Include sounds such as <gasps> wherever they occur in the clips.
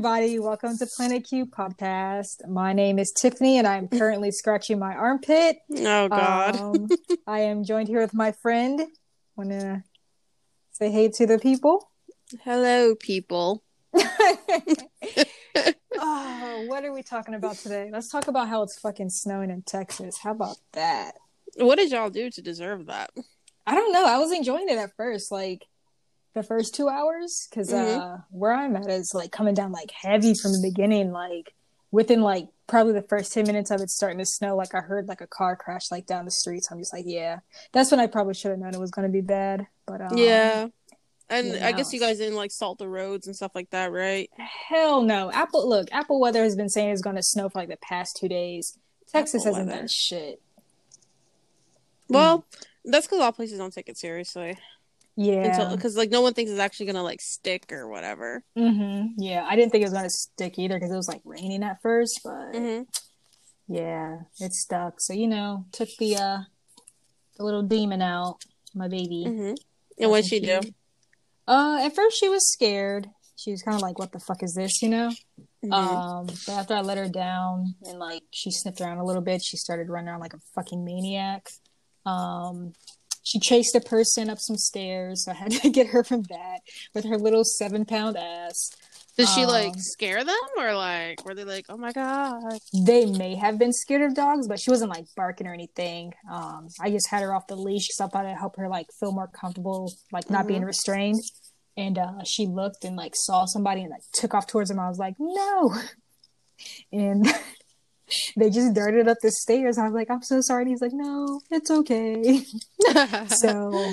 Everybody, welcome to Planet Q podcast. My name is Tiffany, and I'm currently scratching my armpit. Oh, God. Um, I am joined here with my friend. Want to say hey to the people? Hello, people. <laughs> oh, what are we talking about today? Let's talk about how it's fucking snowing in Texas. How about that? What did y'all do to deserve that? I don't know. I was enjoying it at first, like the first two hours, because Mhm. uh, where I'm at is like coming down like heavy from the beginning. Like within like probably the first ten minutes of it starting to snow, like I heard like a car crash like down the street. So I'm just like, yeah, that's when I probably should have known it was going to be bad. But um, yeah. And yeah. I guess you guys didn't like salt the roads and stuff like that, right? hell no. Apple, look, Apple weather has been saying it's going to snow for like the past two days. Texas Apple hasn't weather. done shit. Well, that's because all places don't take it seriously. Yeah. Because, like, no one thinks it's actually to, like, stick or whatever. hmm Yeah, I didn't think it was gonna stick either because it was like raining at first, but hmm yeah, it stuck. So you know, took the uh the little demon out, my baby. hmm And what'd she do? Uh, at first she was scared. She was kind of like, "What the fuck is this?" You know. Mhm. Um, but after I let her down and like she sniffed around a little bit, she started running around like a fucking maniac. Um, she chased a person up some stairs, so I had to <laughs> get her from that with her little seven pound ass. Did she, like, um, scare them? Or, like, were they like, oh my God? they may have been scared of dogs, but she wasn't like barking or anything. Um, I just had her off the leash because I thought it'd help her like feel more comfortable, like not Mhm. being restrained. And uh, she looked and like saw somebody and like took off towards him. I was like, no. <laughs> And they just darted up the stairs. I was like, I'm so sorry. And he's like, no, it's okay. <laughs> So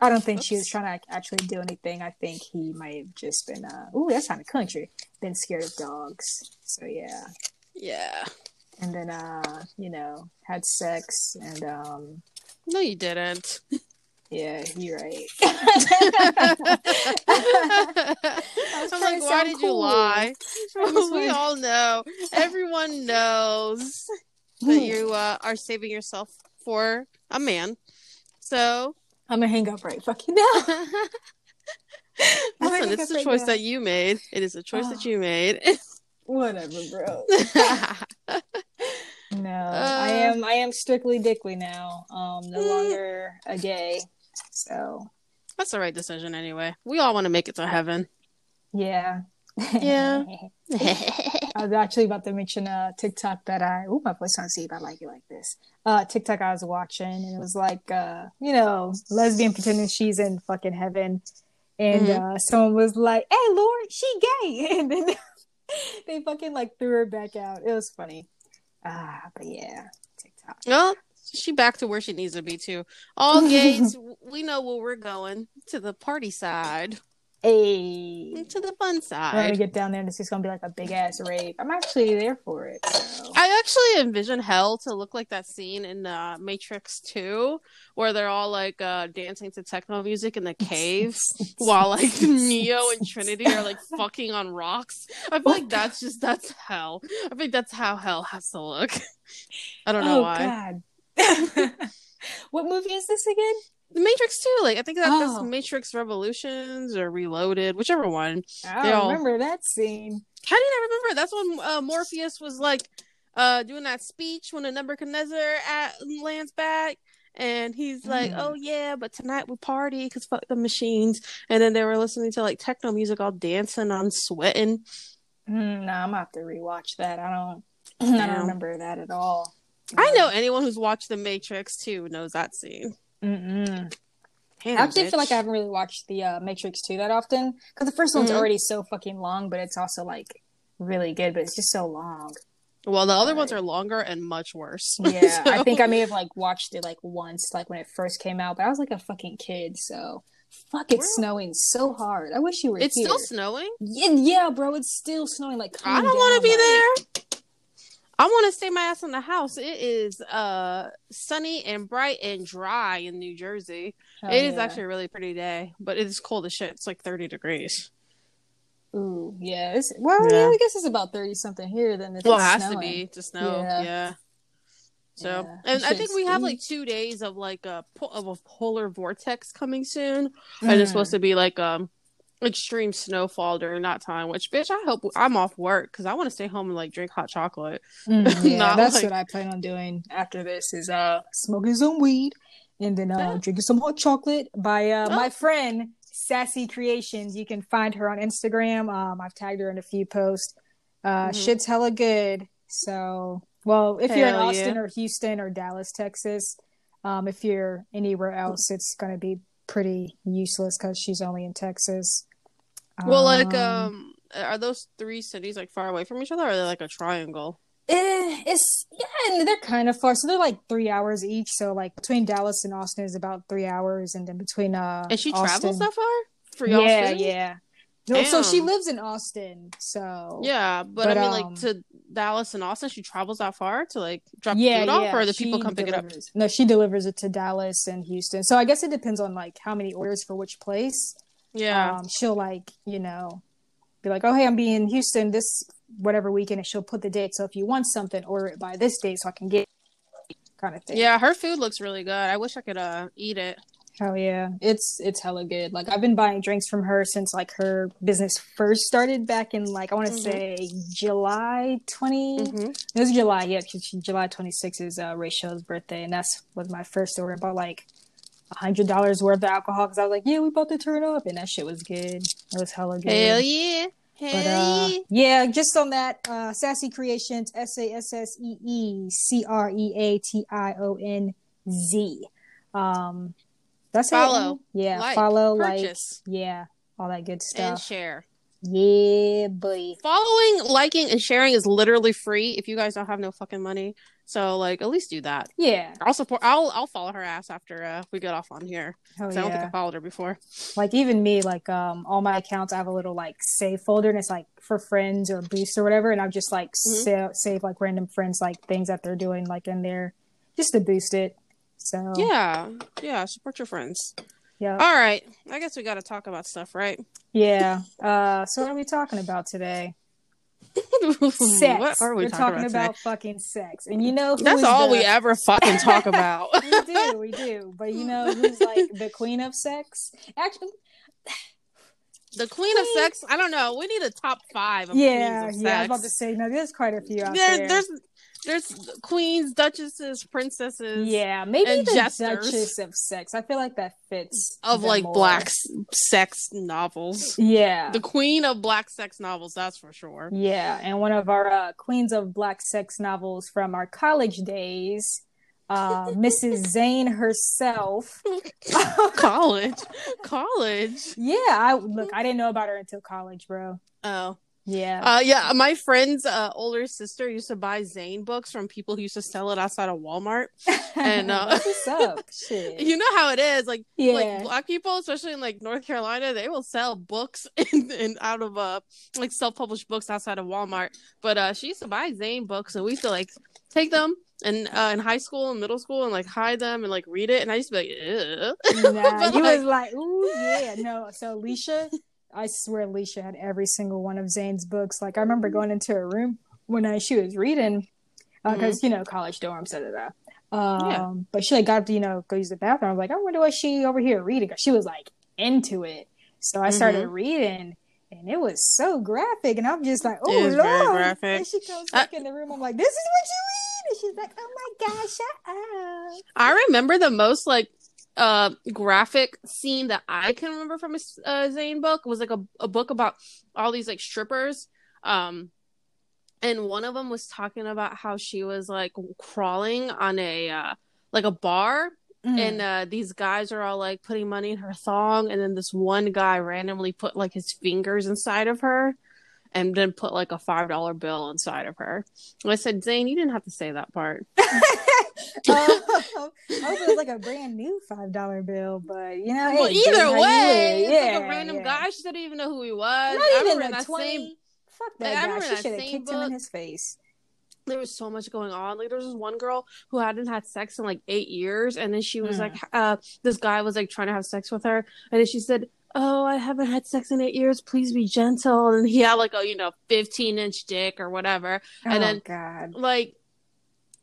I don't think she was trying to actually do anything. I think he might have just been, uh, ooh, that sounded country, been scared of dogs. So yeah. yeah. and then uh you know had sex and um No, you didn't. Yeah you're right <laughs> I'm like, why did you lie? <laughs> we all know. Everyone knows that <laughs> you uh, are saving yourself for a man. So, i'm gonna hang up right fucking now listen, it's a right choice now. that you made. It is a choice that you made. whatever bro no Uh. i am i am strictly dickly now um no longer a gay so That's the right decision anyway. We all want to make it to heaven. yeah Yeah. <laughs> I was actually about to mention a TikTok that I oh my voice sounds deep. I like it like this. Uh TikTok I was watching and it was like uh, you know, lesbian pretending she's in fucking heaven. And Mhm. uh someone was like, Hey Lord, she gay <laughs> and then they fucking like threw her back out. It was funny. Ah, but yeah, TikTok. well, she back to where she needs to be too. All gays, <laughs> we know where we're going to the party side, Hey. to the fun side. I'm gonna get down there and it's just gonna be like a big ass rape. I'm actually there for it. So. I actually envision hell to look like that scene in uh, Matrix 2 where they're all like uh, dancing to techno music in the cave <laughs> while like Neo and Trinity are like <laughs> fucking on rocks. I feel like that's just that's hell. I think that's how hell has to look. I don't know oh why. god. <laughs> what movie is this again? The Matrix 2, like I think that, Oh. that's Matrix Revolutions or Reloaded, whichever one. I don't all- remember that scene. How do you not remember? That's when uh, Morpheus was like uh, doing that speech when the Nebuchadnezzar at, lands back. And he's like, Mm. "Oh yeah, but tonight we party because fuck the machines." And then they were listening to like techno music, all dancing, on sweating. Mm, nah, I'm gonna have to rewatch that. I don't. <clears throat> I don't remember that at all. I know anyone who's watched The Matrix too knows that scene. Mm-mm. Damn, I actually feel like I haven't really watched the uh, Matrix 2 that often because the first one's Mhm. already so fucking long, but it's also like really good, but it's just so long. Well, the other ones are longer and much worse. <laughs> Yeah, I think I may have like watched it like once, like when it first came out, but I was like a fucking kid, so fuck, it's Where- snowing so hard. I wish you were it's here. still snowing. Yeah, yeah, bro, it's still snowing. Like I don't want to be like- there. I want to stay my ass in the house. It is uh sunny and bright and dry in New Jersey. Oh, it is yeah. actually a really pretty day, but it is cold as shit. It's like 30 degrees. Ooh, yeah. It's, well, Yeah. yeah. I guess it's about thirty something here. Then if Well, it it's has to be to snow. Yeah. Yeah. So, and I think we have like two days of like a of a polar vortex coming soon, and it's supposed to be like um extreme snowfall during that time. Which, bitch, I hope I'm off work because I want to stay home and like drink hot chocolate. Mm, <laughs> yeah, that's like- what I plan on doing after this is uh smoking some weed and then uh Yeah. drinking some hot chocolate by uh Oh. my friend Sassy Creations. You can find her on Instagram. Um I've tagged her in a few posts. Uh Mhm. shit's hella good. So well if you're in Austin yeah. or Houston or Dallas, Texas, um if you're anywhere else it's gonna be pretty useless because she's only in Texas. Well, like, um, are those three cities like far away from each other, or are they like a triangle? Eh, it's yeah, and they're kind of far. So they're like three hours each. So like between Dallas and Austin is about three hours, and then between uh And she Austin, travels that far for y'all? yeah, yeah. So, so she lives in Austin. So Yeah, but, But, I mean, um, like to Dallas and Austin, she travels that far to like drop yeah, food off, yeah. or the people come pick it up. No, she delivers it to Dallas and Houston. So I guess it depends on like how many orders for which place. Yeah, Um, she'll like you know be like, oh hey, I'm being in Houston this whatever weekend, and she'll put the date. So if you want something, order it by this date so I can get kind of thing. yeah, her food looks really good. I wish I could uh eat it. Hell yeah, it's it's hella good. Like I've been buying drinks from her since like her business first started back in like I want to Mhm. say July 20 Mhm. It was July, yeah, July twenty sixth is uh, Rachel's birthday, and that's was my first order. Bought like hundred dollars worth of alcohol because I was like, yeah, we about to turn up, and that shit was good. It was hella good. Hell yeah, hell But uh, yeah. yeah, just on that, uh, Sassy Creations, S A S S E E C R E A T I O N Z. Um, that's Follow, it. Yeah, like, follow, like, yeah, all that good stuff, and share. Yeah, buddy. Following, liking, and sharing is literally free if you guys don't have no fucking money. So like, at least do that. Yeah, I'll support. I'll I'll follow her ass after uh, we get off on here. 'Cause I don't think. I followed her before. Like even me, like um, all my accounts, I have a little like save folder, and it's like for friends or boosts or whatever, and I've just like Mhm. sa- save like random friends like things that they're doing like in there, just to boost it. So Yeah, yeah. Support your friends. yeah. All right. I guess we got to talk about stuff, right? Yeah. Uh, so what are we talking about today? Sex. What are we We're talking, talking about? about fucking sex, and you know who That's all the- we ever fucking talk about. <laughs> we do, we do. But you know who's like the queen of sex? Actually, the queen of sex. I don't know. We need a top five of yeah, queens of yeah. I was about to say no. There's quite a few out there, there. there's there's queens, duchesses, princesses. yeah, maybe the jesters. Duchess of Sex. I feel like that fits Of like more. black sex novels. Yeah, The queen of black sex novels, that's for sure. yeah, and one of our uh, queens of black sex novels from our college days, uh, <laughs> Mrs. Zane herself. <laughs> College. College. <laughs> Yeah, I look. I didn't know about her until college, bro. Oh. Yeah. Uh, yeah, my friend's uh, older sister used to buy Zane books from people who used to sell it outside of Walmart. and, uh, <laughs> what's up? <laughs> Shit. You know how it is, like yeah. like black people, especially in like North Carolina, they will sell books <laughs> in, in out of uh like self published books outside of Walmart. But uh, she used to buy Zane books, and we used to like take them and uh, in high school and middle school and like hide them and like read it. And I used to be like, Ew. Nah, But, you like- was like, ooh, yeah. No, so Alicia, I swear Alicia had every single one of Zane's books. Like, I remember going into her room when I, she was reading, because, you know, college dorms, da da da. Um, Mm-hmm. Yeah. But she, like, got up to, you know, go use the bathroom. I was like, I wonder what she over here reading. 'Cause she was, like, into it. So I started Mm-hmm. reading. And it was so graphic, and I'm just like, oh Lord! And she comes I- back in the room. I'm like, this is what you read, and she's like, oh my gosh, shut up. I remember the most like uh graphic scene that I can remember from a uh, Zane book was like a, a book about all these like strippers um and one of them was talking about how she was like crawling on a uh like a bar Mm. and uh these guys are all like putting money in her thong and then this one guy randomly put like his fingers inside of her and then put like a five dollar bill inside of her and i said zane you didn't have to say that part <laughs> oh, I hope it was like a brand new five dollar bill, but you know, well hey, either way yeah, like a random yeah. guy she didn't even know who he was I Not even remember a that twenty. same Fuck I that guy. remember She that should have kicked him in his face. there was so much going on. Like there was this one girl who hadn't had sex in like eight years, and then she was Mm. like, uh, this guy was like trying to have sex with her, and then she said, "Oh, I haven't had sex in eight years. Please be gentle." And he had like a you know fifteen inch dick or whatever, Oh And then- God. like.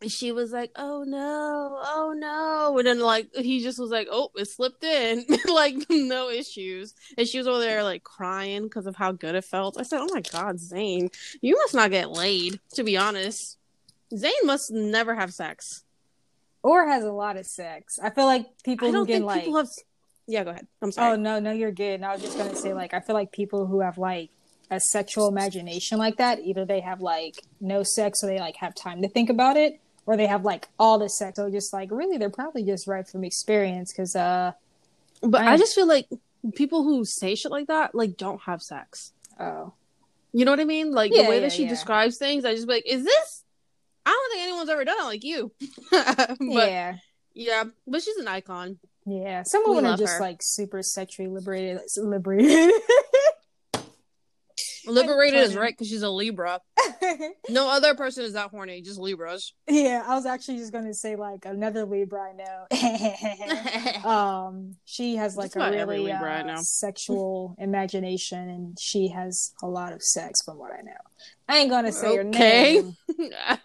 she was like, "Oh no, oh no," and then like he just was like, "Oh, it slipped in," <laughs> like no issues, and she was over there like crying because of how good it felt. I said, "Oh my god, Zane, you must not get laid." To be honest, Zane must never have sex, or has a lot of sex. I feel like people I who don't get think like. people have. Yeah, go ahead. I'm sorry. Oh no, no, you're good. And I was just gonna say, like, I feel like people who have like a sexual imagination like that, either they have like no sex, or they like have time to think about it, or they have like all the sex. So just like really, they're probably just right from experience, because uh, but I- I just feel like people who say shit like that like don't have sex. oh, You know what I mean? Like Yeah, the way yeah, that she yeah. describes things, I just be like, is this? I don't think anyone's ever done it like you. <laughs> but yeah. yeah, but she's an icon. Yeah. Some women are just her. like super sexually liberated, liberated. <laughs> Liberated is right because she's a Libra. <laughs> No other person is that horny, just Libras. yeah, I was actually just gonna say like another Libra I know. <laughs> um she has like Just a really Libra I uh, know. sexual imagination and she has a lot of sex from what i know i ain't gonna say her Okay. name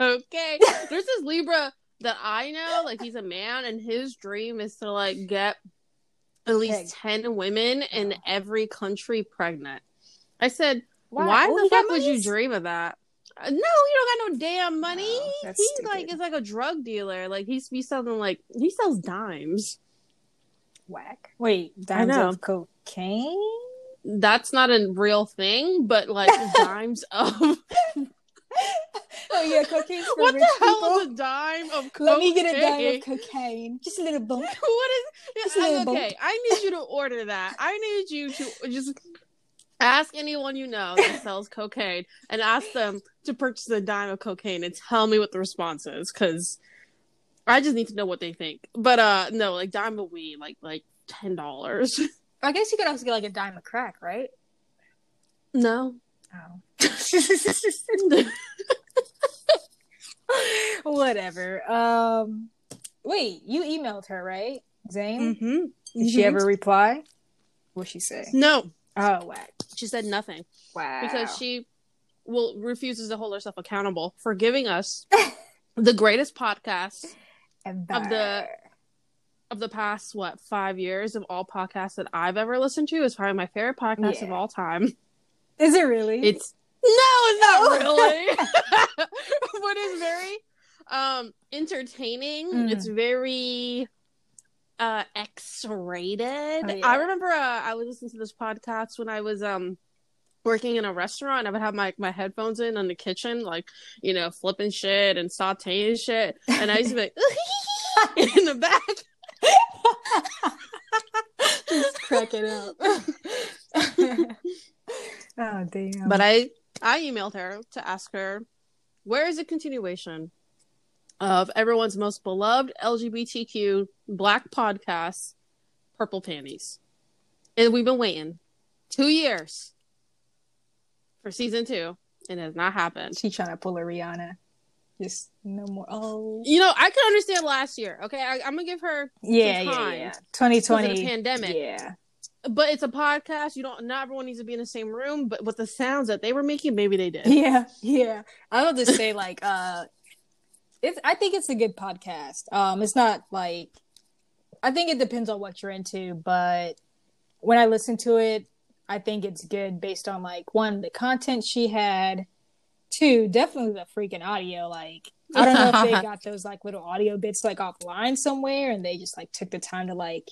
okay. There's this Libra that I know, like he's a man, and his dream is to like get at least Peg. ten women in every country pregnant. I said, Wow. why Oh, the fuck would you dream of that? Uh, no, you don't got no damn money. That's he stupid. like is like a drug dealer. Like he's be selling like he sells dimes. whack wait dimes of cocaine That's not a real thing, but like <laughs> dimes of oh yeah cocaine's for what rich the hell people is a dime of cocaine? let me get a dime of cocaine just a little <laughs> bump what Just is a I- little okay? I need you to order that. I need you to just ask anyone you know that sells cocaine and ask them to purchase a dime of cocaine and tell me what the response is because I just need to know what they think. But uh no, like dime of weed, like like ten dollars. <laughs> i guess you could also get like a dime of crack right No. oh <laughs> Whatever. Um, wait, you emailed her, right, Zane? mm-hmm. Did she ever reply? What'd she say? No, Oh, whack. she said nothing Wow. because she will refuses to hold herself accountable for giving us the greatest podcast of the- of the past what five years of all podcasts that I've ever listened to. Is probably my favorite podcast of all time. Is it really? It's no, not really, <laughs> <laughs> but it's very um entertaining. Mm. It's very uh X-rated. Oh, yeah. I remember uh, I was listening to this podcast when I was um working in a restaurant. I would have my my headphones in in the kitchen, like you know, flipping shit and sauteing shit, and I used to be like <laughs> in the back. Just crack it up. oh damn. But I I emailed her to ask her where is a continuation of everyone's most beloved LGBTQ black podcast, Purple Panties. And we've been waiting two years for season two, and it has not happened. she trying to pull a Rihanna. Just no more. Oh. You know, I could understand last year. Okay, I, I'm gonna give her, Yeah, yeah, time yeah. because 2020. pandemic. Yeah. But it's a podcast. You don't. Not everyone needs to be in the same room. But with the sounds that they were making, maybe they did. Yeah, yeah. I will just say like uh it's I think it's a good podcast. Um it's not like I think it depends on what you're into, but when I listen to it, I think it's good based on like one, the content she had, two, definitely the freaking audio. Like I don't know if they <laughs> got those like little audio bits like offline somewhere and they just like took the time to like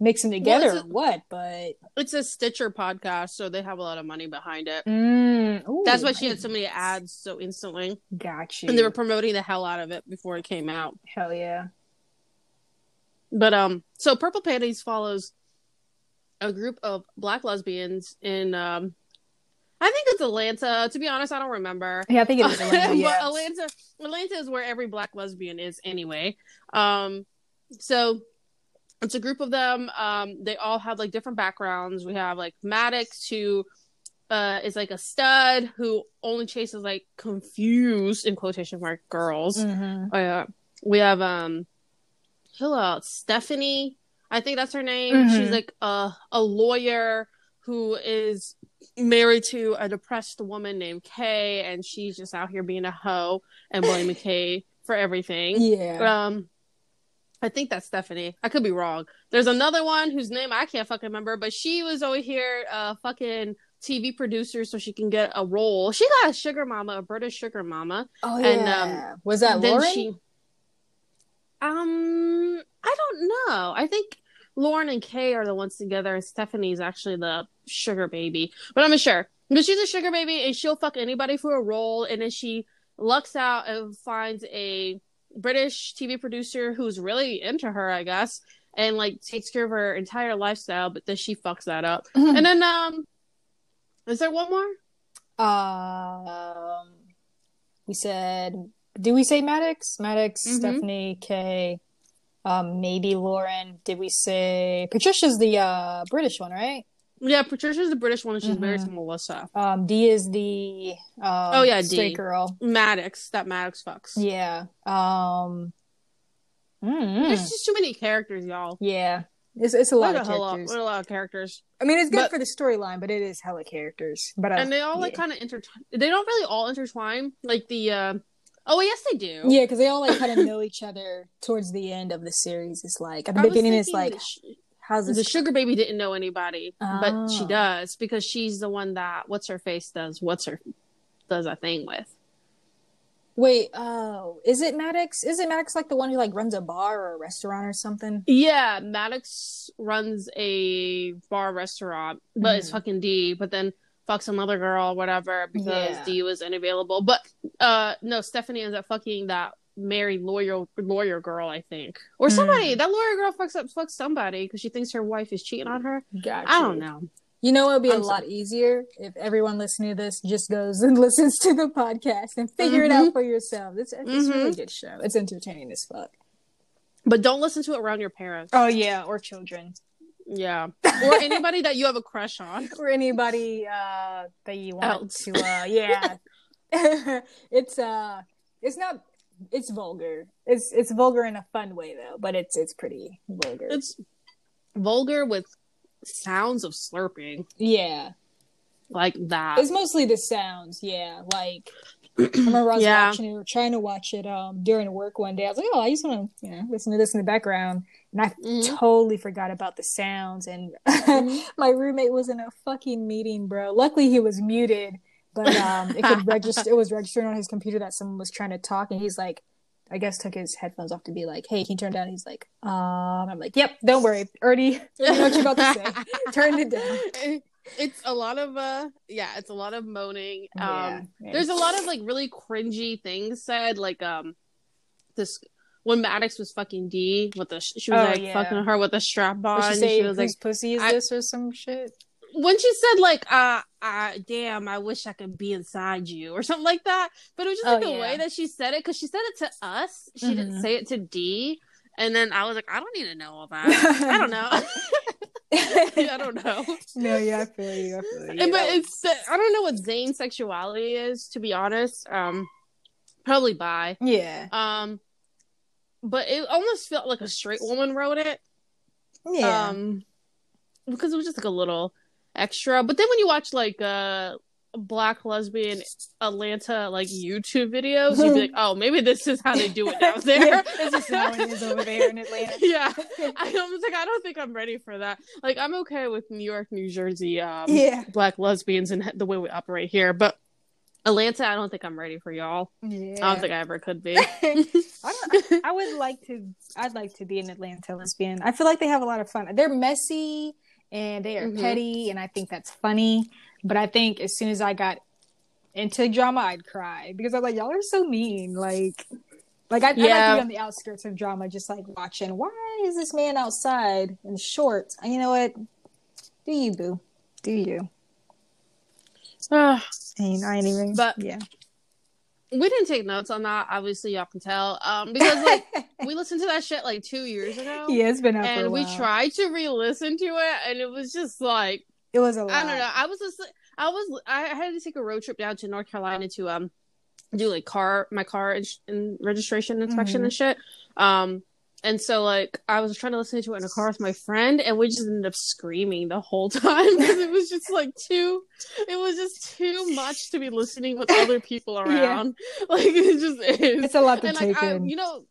mix them together it's or what, but It's a Stitcher podcast, so they have a lot of money behind it. mm, ooh, That's why she had so many ads so instantly, gotcha and they were promoting the hell out of it before it came out. Hell yeah. But um, so Purple Panties follows a group of black lesbians in um, I think it's Atlanta. To be honest, I don't remember. Yeah, I think it is <laughs> Atlanta. But Atlanta, Atlanta is where every black lesbian is anyway. Um, so it's a group of them. Um, they all have like different backgrounds. We have like Maddox, who uh is like a stud who only chases like confused in quotation mark girls. Mhm. Oh yeah. We have um who else? Stephanie. I think that's her name. Mhm. She's like a a lawyer who is married to a depressed woman named Kay and she's just out here being a hoe and blaming Kay for everything. Yeah. Um, I think that's Stephanie. I could be wrong. There's another one whose name I can't fucking remember, but she was over here, uh, fucking TV producer, so she can get a role. She got a sugar mama, a British sugar mama. oh and, yeah. Was that then Lauren? she, um, I don't know. I think Lauren and Kay are the ones together, and Stephanie's actually the sugar baby. But I'm not sure. But she's a sugar baby, and she'll fuck anybody for a role, and then she lucks out and finds a British TV producer who's really into her, I guess, and like takes care of her entire lifestyle. But then she fucks that up. <laughs> And then, um, is there one more? Um, we said, did we say Maddox? Maddox, Mhm. Stephanie, Kay, um, maybe Lauren. Did we say Patricia's the uh British one, right? Yeah, Patricia's the British one, and she's married Mhm. to Melissa. Um, D is the um, Oh, yeah, straight D. girl. Maddox, that Maddox fucks. Yeah. Um. mm, There's just too many characters, y'all. yeah. It's it's a lot There's of a lot, characters. a lot of characters, I mean, it's good but- for the storyline, but it is hella characters. But uh, and they all like kind of intertwine. They don't really all intertwine. Like the, uh... oh yes, they do. Yeah, because they all like kind of know each other towards the end of the series. It's like at the I beginning, it's like, how's this? the sugar baby didn't know anybody, but she Oh. does because she's the one that what's her face does what's her does a thing with. Wait, oh, is it Maddox? Is it Maddox like the one who like runs a bar or a restaurant or something? Yeah, Maddox runs a bar restaurant, but it's Mhm. fucking D. But then fucks another girl, whatever, because Yeah. D was unavailable. But uh, no, Stephanie ends up fucking that married lawyer lawyer girl, I think, or somebody. Mm. That lawyer girl fucks up fucks somebody because she thinks her wife is cheating on her. Gotcha. I don't know. You know, it would be a I'm lot easier if everyone listening to this just goes and <laughs> listens to the podcast and figure it out for yourself. It's, it's a really good show. It's entertaining as fuck. But don't listen to it around your parents. Oh yeah, or children, Yeah, <laughs> or anybody that you have a crush on. <laughs> or anybody uh, that you want Else. to. Uh, yeah, it's uh, it's not. It's vulgar. It's it's vulgar in a fun way though, but it's it's pretty vulgar. It's vulgar with sounds of slurping yeah, like that. it's mostly the sounds. Yeah, like <clears throat> I remember I was Yeah. watching it trying to watch it um during work one day. I was like, oh, I just want to you know listen to this in the background, and I Mhm. totally forgot about the sounds. And Mhm. <laughs> my roommate was in a fucking meeting, bro. Luckily, he was muted, but um, it could <laughs> register. It was registering on his computer that someone was trying to talk, and he's like. I guess took his headphones off to be like, "Hey, can you turn down?" He's like, "Um." I'm like, "Yep, don't worry, already, <laughs> already know what you're about to say. <laughs> Turn it down." It's a lot of uh yeah, it's a lot of moaning. Um yeah. there's a lot of like really cringy things said like um this when Maddox was fucking D with the she was Oh, like yeah. fucking her with a strap on. She say she was like pussy is I- this or some shit? When she said like uh, uh damn i wish i could be inside you or something like that but it was just like Oh, the yeah. way that she said it because she said it to us she didn't Mhm. say it to d and then i was like i don't need to know all that i don't know <laughs> <laughs> i don't know no, yeah, I feel you. I feel you. But it's i don't know what zane's sexuality is to be honest um probably bi yeah, um but it almost felt like a straight woman wrote it yeah. um because it was just like a little extra but then when you watch like uh black lesbian atlanta like youtube videos you'd be like <laughs> oh maybe this is how they do it down there Yeah, <laughs> this is how it is over there in <laughs> Atlanta. yeah i was like i don't think i'm ready for that like i'm okay with new york new jersey um yeah, black lesbians and the way we operate here but atlanta i don't think i'm ready for y'all yeah. i don't think i ever could be I, don't, I would like to. I'd like to be an Atlanta lesbian. I feel like they have a lot of fun. They're messy and they are Mhm. petty, and I think that's funny. But I think as soon as I got into drama, I'd cry because I'm like, y'all are so mean. Like, like I, I like Yeah. to be on the outskirts of drama, just like watching. Why is this man outside in shorts? And you know what? Do you, boo? Do you? <sighs> And I ain't even. But- yeah, we didn't take notes on that obviously y'all can tell um because like <laughs> we listened to that shit like two years ago yeah, it's been up and we tried to re-listen to it and it was just like It was a lot. i don't know i was just i was i had to take a road trip down to north carolina to um do like car my car ins- and registration inspection Mhm. and shit um and so like I was trying to listen to it in a car with my friend, and we just ended up screaming the whole <laughs> time because it was just like too, it was just too much to be listening with other people <laughs> around. Yeah. <laughs> Like it just is. It's a lot to and, take like, I, you know,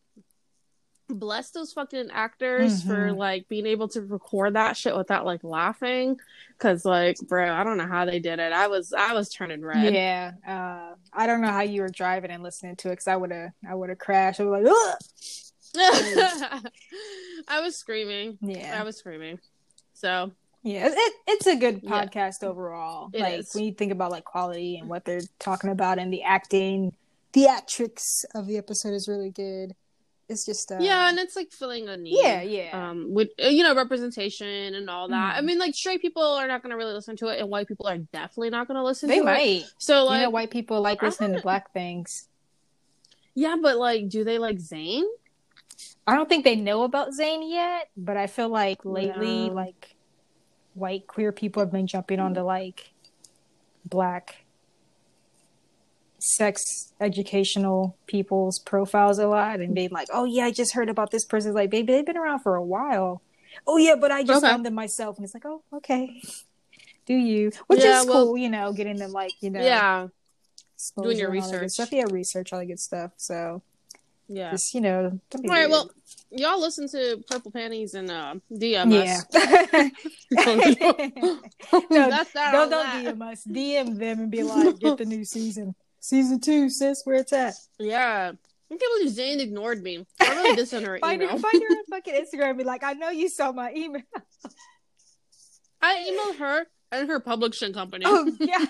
bless those fucking actors mm-hmm. for like being able to record that shit without like laughing because like bro i don't know how they did it i was i was turning red yeah uh i don't know how you were driving and listening to it because i would have i would have crashed i was like Ugh! <laughs> I was screaming. Yeah, I was screaming. So yeah, it, it's a good podcast yeah. overall. It like is. when you think about like quality and what they're talking about and the acting, theatrics of the episode is really good. It's just uh, yeah, and it's like filling a need. Yeah, yeah. Um, with uh, you know representation and all that. Mm. I mean, like straight people are not going to really listen to it, and white people are definitely not going to listen. They to might. It. So like, you know, white people like listening to black things. Yeah, but like, do they like Zane? I don't think they know about Zane yet, but I feel like lately, like white queer people have been jumping onto like black sex educational people's profiles a lot and being like, "Oh yeah, I just heard about this person." like, baby, they've been around for a while. Oh yeah, but I just okay. found them myself, and it's like, oh okay, do you? Which yeah, is well, cool, you know, getting them like you know, yeah, doing your research stuff, yeah, research all the good stuff. So yeah. Just, you know, all right. Weird. Well, y'all listen to Purple Panties and uh, DM yeah. us. <laughs> <laughs> no, That's that don't, don't DM us. DM them and be like, get the new season. Season two, sis, where it's at. Yeah. I can't believe Zane ignored me. I really this on her <laughs> find email. Her, find her on fucking Instagram and be like, I know you saw my email. I emailed her and her publishing company. Oh, yeah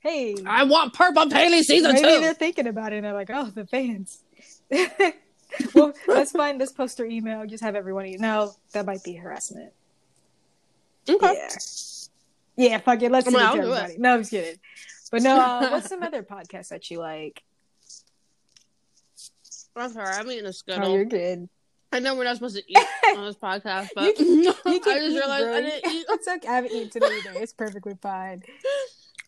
hey, I want Purple Paley season maybe two. they're thinking about it and they're like, oh, the fans. <laughs> well, let's find this poster email. Just have everyone. E- no, that might be harassment. Okay. Yeah. Yeah, fuck it. Let's well, everybody. No, I'm just kidding. But no, uh, what's some other podcasts that you like? <laughs> I'm sorry, I'm eating a Skittle. Oh, you're good. I know we're not supposed to <laughs> eat on this podcast, but you can, you can I just eat, realized bro. I didn't eat. It's okay. I haven't eaten today either. It's perfectly fine.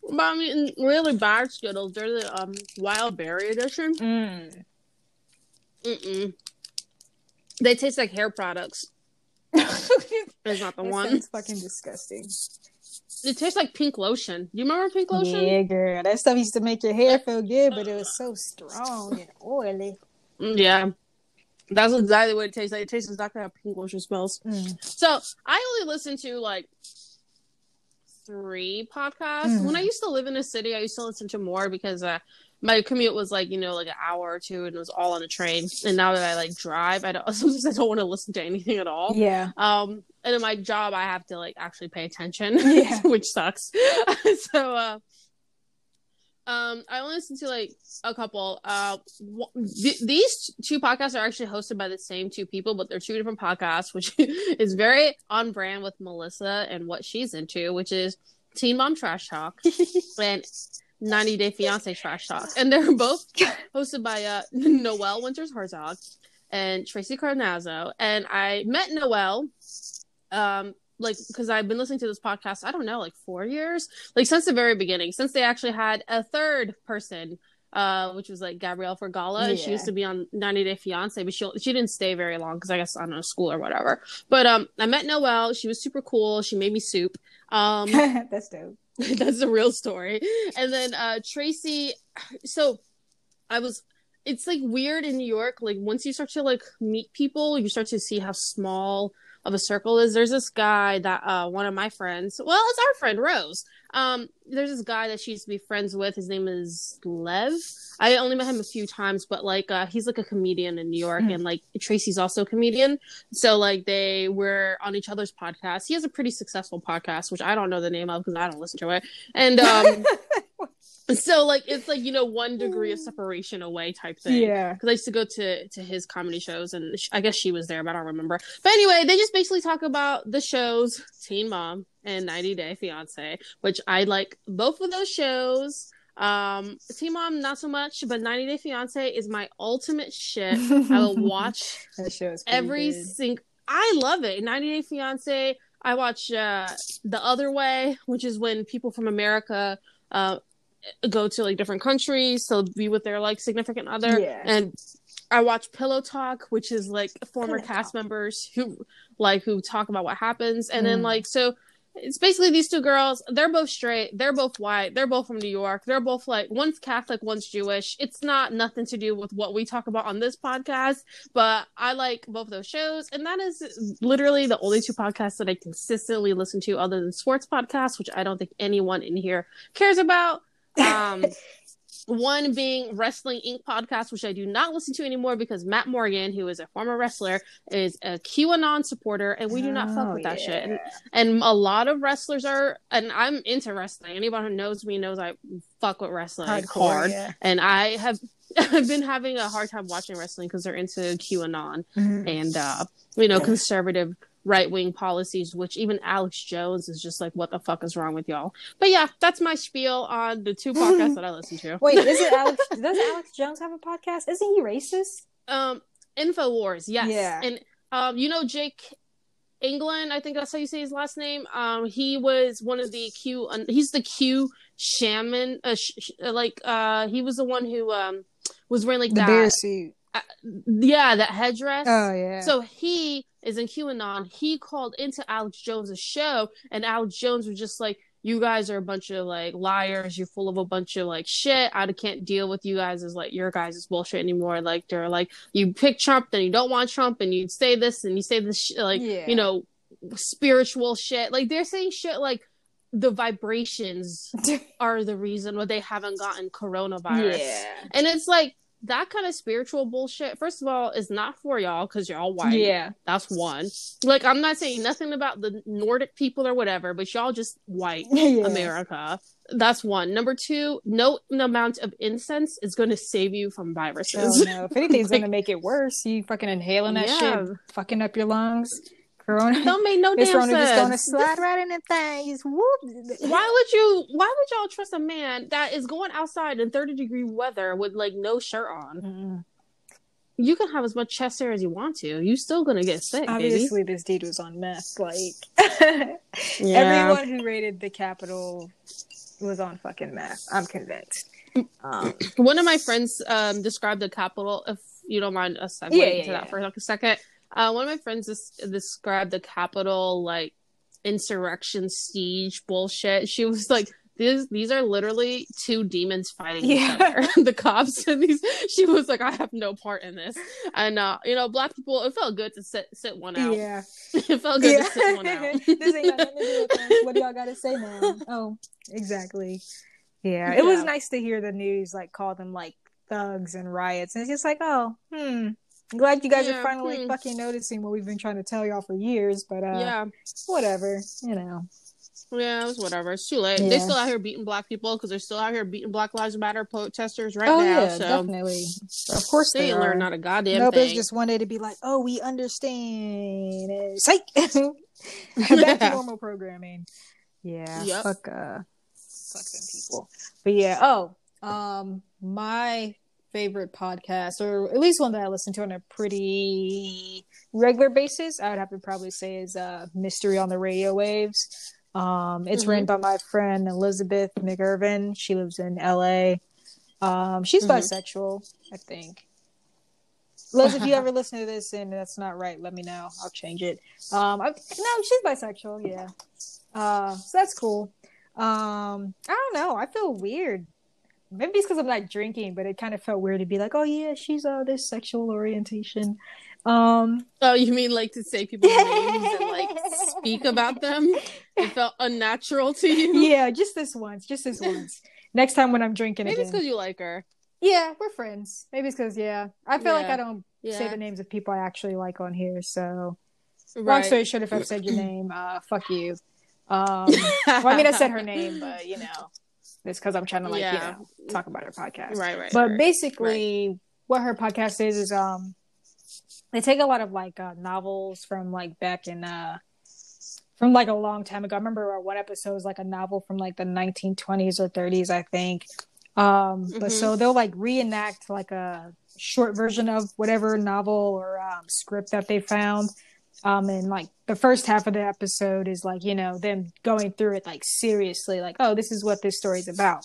But I mean, really bad Skittles. They're the um, wild berry edition. Mm. Mm-mm. They taste like hair products. <laughs> It's not the that one. It's fucking disgusting. It tastes like pink lotion. Do you remember pink lotion? Yeah, girl. That stuff used to make your hair feel good, but it was so strong and <laughs> oily. Mm, yeah. That's exactly what it tastes like. It tastes exactly how pink lotion smells. Mm. So I only listen to like three podcasts. Mm. When I used to live in a city, I used to listen to more because uh, my commute was like you know like an hour or two, and it was all on a train. And now that I like drive, I don't <laughs> sometimes I don't want to listen to anything at all. Yeah. Um, and in my job, I have to like actually pay attention, <laughs> yeah. which sucks. <laughs> so, uh, um, I only listen to like a couple. Uh, th- these two podcasts are actually hosted by the same two people, but they're two different podcasts, <laughs> which is very on brand with Melissa and what she's into, which is Teen Mom Trash Talk <laughs> and 90 Day Fiance Trash Talk, and they're both hosted by uh, <laughs> Noelle Winters Herzog and Tracy Carnazzo. And I met Noelle um like because I've been listening to this podcast, I don't know, like four years, like since the very beginning, since they actually had a third person, uh, which was like Gabrielle Fergala, yeah. and she used to be on 90 Day Fiance, but she she didn't stay very long because I guess I don't know school or whatever. But um, I met Noelle. She was super cool. She made me soup. Um, <laughs> that's dope. <laughs> that's a real story. And then uh Tracy, so I was it's like weird in New York. Like once you start to like meet people, you start to see how small of a circle is there's this guy that uh one of my friends well it's our friend rose. Um there's this guy that she used to be friends with. His name is lev. I only met him a few times but like uh he's like a comedian in new york mm. and like tracy's also a comedian. So like they were on each other's podcast. He has a pretty successful podcast which i don't know the name of because i don't listen to it. And um <laughs> so like it's like you know one degree of separation away type thing. Yeah. Because i used to go to to his comedy shows and sh- i guess she was there but i don't remember. But anyway they just basically talk about the shows teen mom and 90 day fiance which i like both of those shows. Um teen mom not so much but 90 day fiance is my ultimate shit. I will <laughs> watch that show every single i love it. 90 day fiance i watch uh the other way which is when people from america uh go to like different countries to be with their like significant other yeah. and I watch Pillow Talk, which is like former Pillow cast Talk. members who like who talk about what happens, and then Mm. like so it's basically these two girls. They're both straight. They're both white. They're both from New York. They're both like one's Catholic, one's Jewish. It's not nothing to do with what we talk about on this podcast, but I like both those shows, and that is literally the only two podcasts that I consistently listen to, other than sports podcasts, which I don't think anyone in here cares about. Um, one being Wrestling Inc. podcast, which I do not listen to anymore because Matt Morgan, who is a former wrestler, is a QAnon supporter, and we do not fuck Oh, with that shit. And, and a lot of wrestlers are, and I'm into wrestling. Anyone who knows me knows I fuck with wrestling Hardcore, hard, yeah. and I have. <laughs> I've been having a hard time watching wrestling because they're into QAnon Mhm. and uh, you know conservative right wing policies, which even Alex Jones is just like, what the fuck is wrong with y'all? But yeah, that's my spiel on the two podcasts that I listen to. Wait, is it Alex? <laughs> does Alex Jones have a podcast? Isn't he racist? Um, Infowars, yes, Yeah. and um, you know Jake England, I think that's how you say his last name. Um, he was one of the Q. He's the Q shaman. Uh, sh- sh- like uh, he was the one who um was wearing like The that. bear suit. Yeah, that headdress. Oh yeah. So he is in QAnon. He called into Alex Jones' show, and Alex Jones was just like, "You guys are a bunch of like liars. You're full of a bunch of like shit. I can't deal with you guys as like your guys' is bullshit anymore. Like they're like you pick Trump, then you don't want Trump, and you say this and you say this sh- like Yeah. you know spiritual shit. Like they're saying shit like." The vibrations <laughs> are the reason why they haven't gotten coronavirus. yeah. And it's like that kind of spiritual bullshit, first of all, is not for y'all because y'all white. Yeah. That's one. Like, I'm not saying nothing about the Nordic people or whatever, but y'all just white <laughs> Yeah. America. That's one. Number two, no amount of incense is going to save you from viruses. Oh no! If anything's <laughs> Like- gonna make it worse, you fucking inhaling that Yeah. shit, fucking up your lungs. Corona. Don't make no <laughs> damn Corona just gonna sense. slide right in the thing. Whoop. Why would you? Why would y'all trust a man that is going outside in 30 degree weather with like no shirt on? Mm-mm. You can have as much chest hair as you want to. You're still gonna get sick, baby. Obviously, this dude was on meth. Like <laughs> Yeah. everyone who raided the Capitol was on fucking meth. I'm convinced. Um, One of my friends um, described the Capitol, if you don't mind us segueing Yeah, yeah, to that yeah. for like a second. Uh, one of my friends des- described the Capitol like insurrection siege bullshit. She was like, "These these are literally two demons fighting Yeah. each other." <laughs> the cops and these. She was like, "I have no part in this." And uh, you know, black people, it felt good to sit sit one out. yeah. <laughs> it felt good to sit one out. <laughs> this ain't got nothing to do with us. What do y'all got to say now? Oh, exactly. Yeah, it was nice to hear the news like call them like thugs and riots, and it's just like, oh, hmm. Glad you guys Yeah, are finally hmm. fucking noticing what we've been trying to tell y'all for years, but uh, yeah, whatever, you know. yeah, it was whatever. It's too late. They Yeah. still out here beating black people because they're still out here beating Black Lives Matter protesters right oh now. yeah, so definitely. Of course they they, are. learn not a goddamn Nope, thing. it's just one day to be like, oh, we understand. Uh, Psych. <laughs> Back to <laughs> normal programming. Yeah. Yep. Fuck. Uh, fuck them people. But yeah. Oh, um, my favorite podcast, or at least one that I listen to on a pretty regular basis, I would have to probably say is uh, Mystery on the Radio Waves. Um, it's Mhm. written by my friend Elizabeth McIrvin. She lives in LA. Um, she's Mhm. bisexual, I think. Liz, if you ever <laughs> listen to this and that's not right, let me know. I'll change it. Um, I, no, she's bisexual. Yeah. Uh, so that's cool. Um, I don't know. I feel weird. Maybe it's because I'm not drinking, but it kind of felt weird to be like, oh yeah, she's uh this sexual orientation. Um, oh, you mean like to say people's <laughs> names and like speak about them? It felt unnatural to you. yeah, just this once, just this once. Next time when I'm drinking Maybe it's because you like her. Yeah, we're friends. Maybe it's because yeah, I feel like I don't say the names of people I actually like on here. So long Right. story short, if I've said your <clears throat> name, uh, fuck you. Um, well, I mean, I said her name, but you know, it's because I'm trying to like Yeah. you know talk about her podcast. Right, right. But right. basically, what her podcast is is um, they take a lot of like uh, novels from like back in uh, from like a long time ago. I remember uh, one episode was like a novel from like the 1920s or 30s, I think. Um, but Mhm. so they'll like reenact like a short version of whatever novel or um, script that they found. Um, and like the first half of the episode is like, you know, them going through it like seriously, like, oh, this is what this story's about.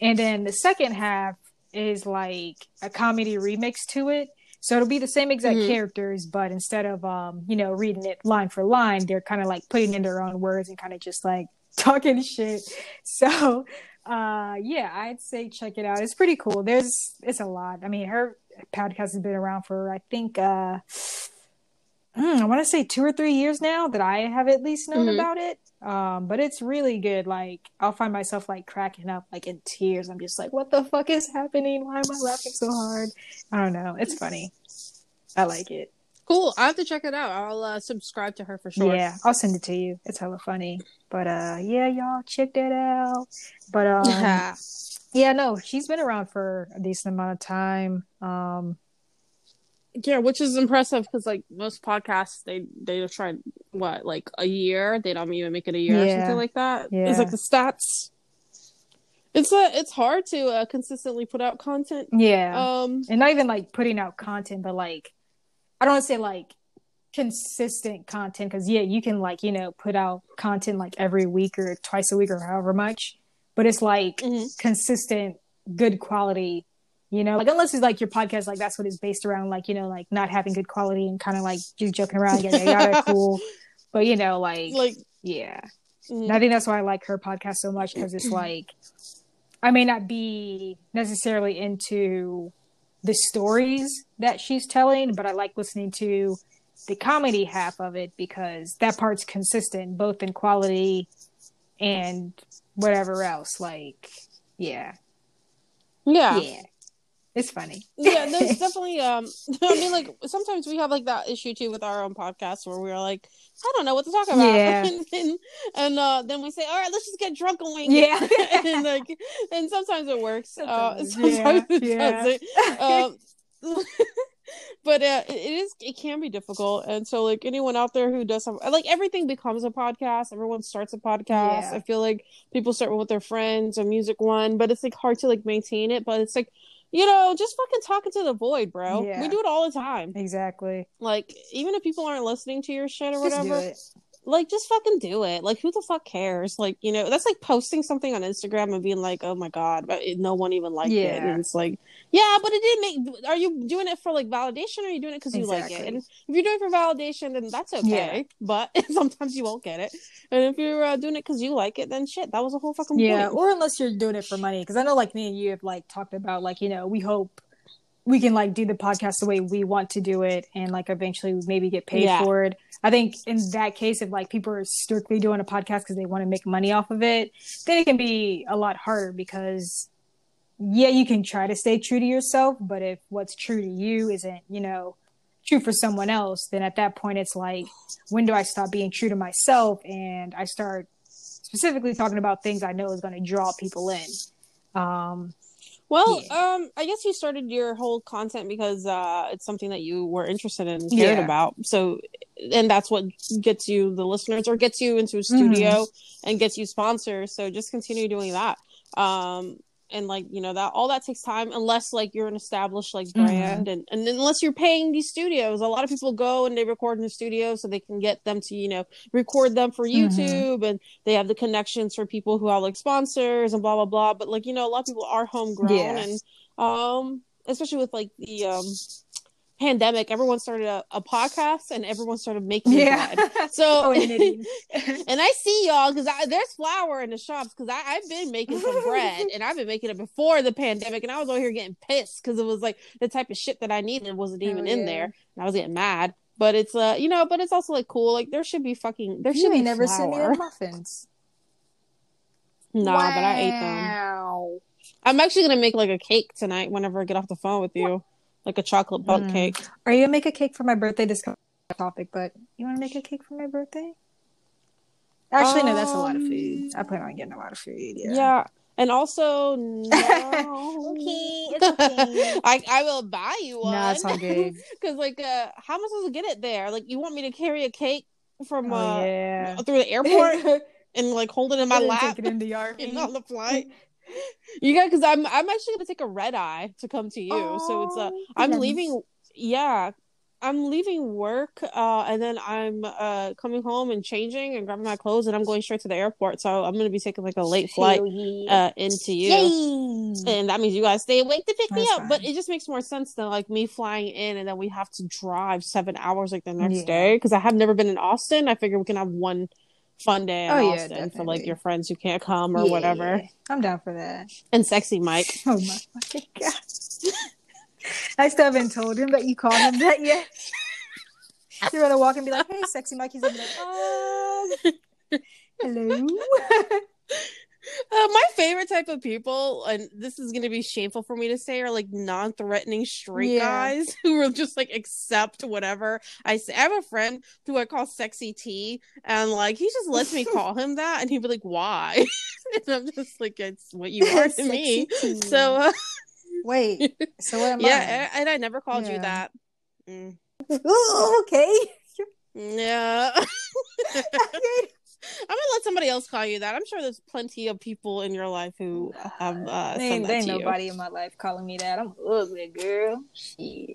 And then the second half is like a comedy remix to it. So it'll be the same exact Mhm. characters, but instead of um, you know, reading it line for line, they're kind of like putting in their own words and kind of just like <laughs> talking shit. So uh yeah, I'd say check it out. It's pretty cool. There's it's a lot. I mean, her podcast has been around for I think uh mm, I want to say 2 or 3 years now that I have at least known Mhm. about it. Um but it's really good. Like I'll find myself like cracking up like in tears. I'm just like what the fuck is happening? Why am I laughing so hard? I don't know. It's funny. I like it. Cool. I have to check it out. I'll uh, subscribe to her for sure. Yeah, I'll send it to you. It's hella funny. But uh yeah, y'all check that out. But um Yeah. yeah, no, she's been around for a decent amount of time. Um Yeah, which is impressive because like most podcasts, they they try what like a year. They don't even make it a year or something like that. Yeah. It's like the stats. It's uh, it's hard to uh, consistently put out content. yeah. Um, and not even like putting out content, but like I don't want to say like consistent content because yeah, you can like, you know, put out content like every week or twice a week or however much. But it's like mhm. consistent, good quality. You know, like unless it's like your podcast, like that's what it's based around, like you know, like not having good quality and kind of like just joking around, yada yada, <laughs> cool. But you know, like, like yeah, mhm. I think that's why I like her podcast so much because it's like I may not be necessarily into the stories that she's telling, but I like listening to the comedy half of it because that part's consistent both in quality and whatever else. Like, yeah, yeah. yeah, it's funny. yeah, there's <laughs> definitely um <laughs> I mean like sometimes we have like that issue too with our own podcast where we're like, I don't know what to talk about. Yeah. <laughs> and and, and uh then we say, All right, let's just get drunk and wing Yeah. and like and sometimes it works. uh Sometimes, sometimes yeah, it yeah. doesn't. Um, but uh, it is it can be difficult and so like anyone out there who does have like everything becomes a podcast everyone starts a podcast Yeah. i feel like people start with their friends a music one but it's like hard to like maintain it but it's like you know just fucking talking to the void bro Yeah. we do it all the time exactly. like even if people aren't listening to your shit or Just whatever. Like just fucking do it. Like who the fuck cares? Like you know that's like posting something on instagram and being like oh my god but it, no one even liked it. And it's like yeah but it didn't make are you doing it for like validation or are you doing it because you like it? And if you're doing it for validation then that's okay but <laughs> sometimes you won't get it. And if you're uh, doing it because you like it then shit that was a whole fucking yeah. point. Or unless you're doing it for money because i know like me and you have like talked about like you know we hope we can like do the podcast the way we want to do it and like eventually maybe get paid Yeah. for it i think in that case if like people are strictly doing a podcast because they want to make money off of it then it can be a lot harder because yeah you can try to stay true to yourself but if what's true to you isn't you know true for someone else then at that point it's like when do i stop being true to myself and i start specifically talking about things I know is going to draw people in. Um, Well, Yeah. um, I guess you started your whole content because uh, it's something that you were interested in, and cared Yeah. about. So, and that's what gets you the listeners, or gets you into a studio Mm-hmm. and gets you sponsors. So just continue doing that. Um, and like you know that all that takes time, unless like you're an established like Mm-hmm. brand, and and unless you're paying these studios. A lot of people go and they record in the studio so they can get them to you know record them for Mhm. YouTube, and they have the connections for people who have like sponsors and blah blah blah. But like you know, a lot of people are homegrown, Yeah. and um, especially with like the um pandemic, everyone started a, a podcast and everyone started making yeah. bread. <laughs> So oh, and <laughs> and I see y'all because there's flour in the shops because I've been making some bread <laughs> and I've been making it before the pandemic and I was over here getting pissed because it was like the type of shit that I needed wasn't even Hell in yeah. there and I was getting mad. But it's uh you know, but it's also like cool. Like there should be fucking there should you be never sent me flour. muffins. Nah, but I ate them. Wow. I'm actually gonna make like a cake tonight whenever I get off the phone with you, like a chocolate butt Mm. cake. Are you gonna make a cake for my birthday? This topic, but you want to make a cake for my birthday? Actually, no. That's a lot of food. I plan on getting a lot of food. Yeah. Yeah, and also <laughs> no. Okay, it's okay. <laughs> I I will buy you one. No, it's all good. <laughs> Because like, uh, how am I supposed to get it there? Like, you want me to carry a cake from Oh, uh yeah. through the airport and like hold it in my lap Take it in the yard. and on the flight? <laughs> You got because I'm I'm actually gonna take a red eye to come to you. so it's uh Oh, I'm leaving. Yeah, I'm leaving work, uh, and then I'm uh coming home and changing and grabbing my clothes, and I'm going straight to the airport. So I'm gonna be taking like a late flight uh into you. Yay! And that means you guys stay awake to pick me That's up. But it just makes more sense than like me flying in and then we have to drive seven hours like the next Yeah. day. Because I have never been in Austin. I figure we can have one fun day in Oh, yeah, Austin for like your friends who can't come or Yeah, whatever. I'm down for that. And sexy Mike. <laughs> Oh my fucking god. <laughs> I still haven't told him that you called him that yet. You're gonna walk and be like, "Hey, sexy Mike." He's gonna be like, "Oh, <laughs> hello." <laughs> Uh, my favorite type of people, and this is going to be shameful for me to say, are like non-threatening straight Yeah. guys <laughs> who will just like accept whatever I say. I have a friend who I call Sexy T, and like he just lets me <laughs> call him that, and he'd be like, "Why?" and I'm just like, "It's what you are to me." Sexy T. So uh, wait, so what am I yeah, and I never called you that. Mm. Ooh, okay. Yeah. I'm gonna let somebody else call you that. I'm sure there's plenty of people in your life who have uh, There said ain't, that there ain't to you. nobody in my life calling me that. I'm ugly, girl. Shit.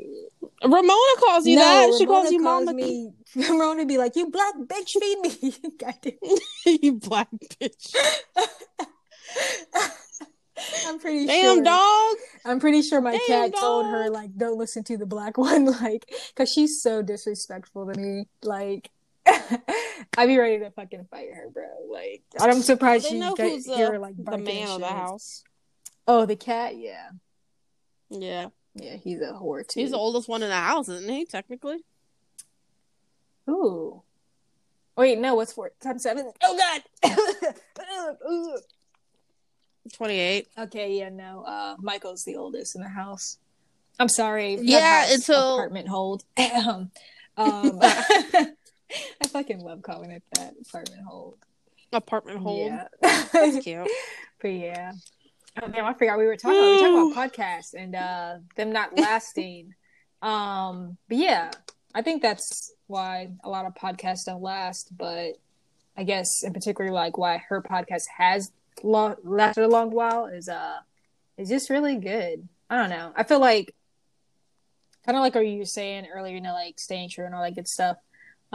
Ramona calls you that. She calls you Ramona mama. me. <laughs> Ramona be like, "You black bitch, feed me." <laughs> Goddamn. <laughs> you black bitch. I'm pretty Damn sure. dog. I'm pretty sure my Damn, cat told her like, "Don't listen to the black one," like, because she's so disrespectful to me. Like, I'd be ready to fucking fight her, bro. Like, I'm surprised she know got who's hear like the man of the house. Oh, the cat. Yeah, Yeah, yeah, he's a whore too. he's the oldest one in the house, isn't he? Technically. Ooh. Wait, no. What's four times seven? Oh God. <laughs> Twenty-eight. Okay, yeah, no. Uh, Michael's the oldest in the house. I'm sorry. Yeah, until- apartment hold. <laughs> um, <laughs> <laughs> I fucking love calling it that apartment hold. Apartment hold. Yeah. That's cute. <laughs> but yeah. Oh damn, I forgot we were talking. We were talking about podcasts and uh, them not lasting. <laughs> um, but yeah, I think that's why a lot of podcasts don't last. But I guess in particular, like why her podcast has lasted a long while is uh, is just really good. I don't know. I feel like kind of like what you were saying earlier, you know, like staying true and all that good stuff.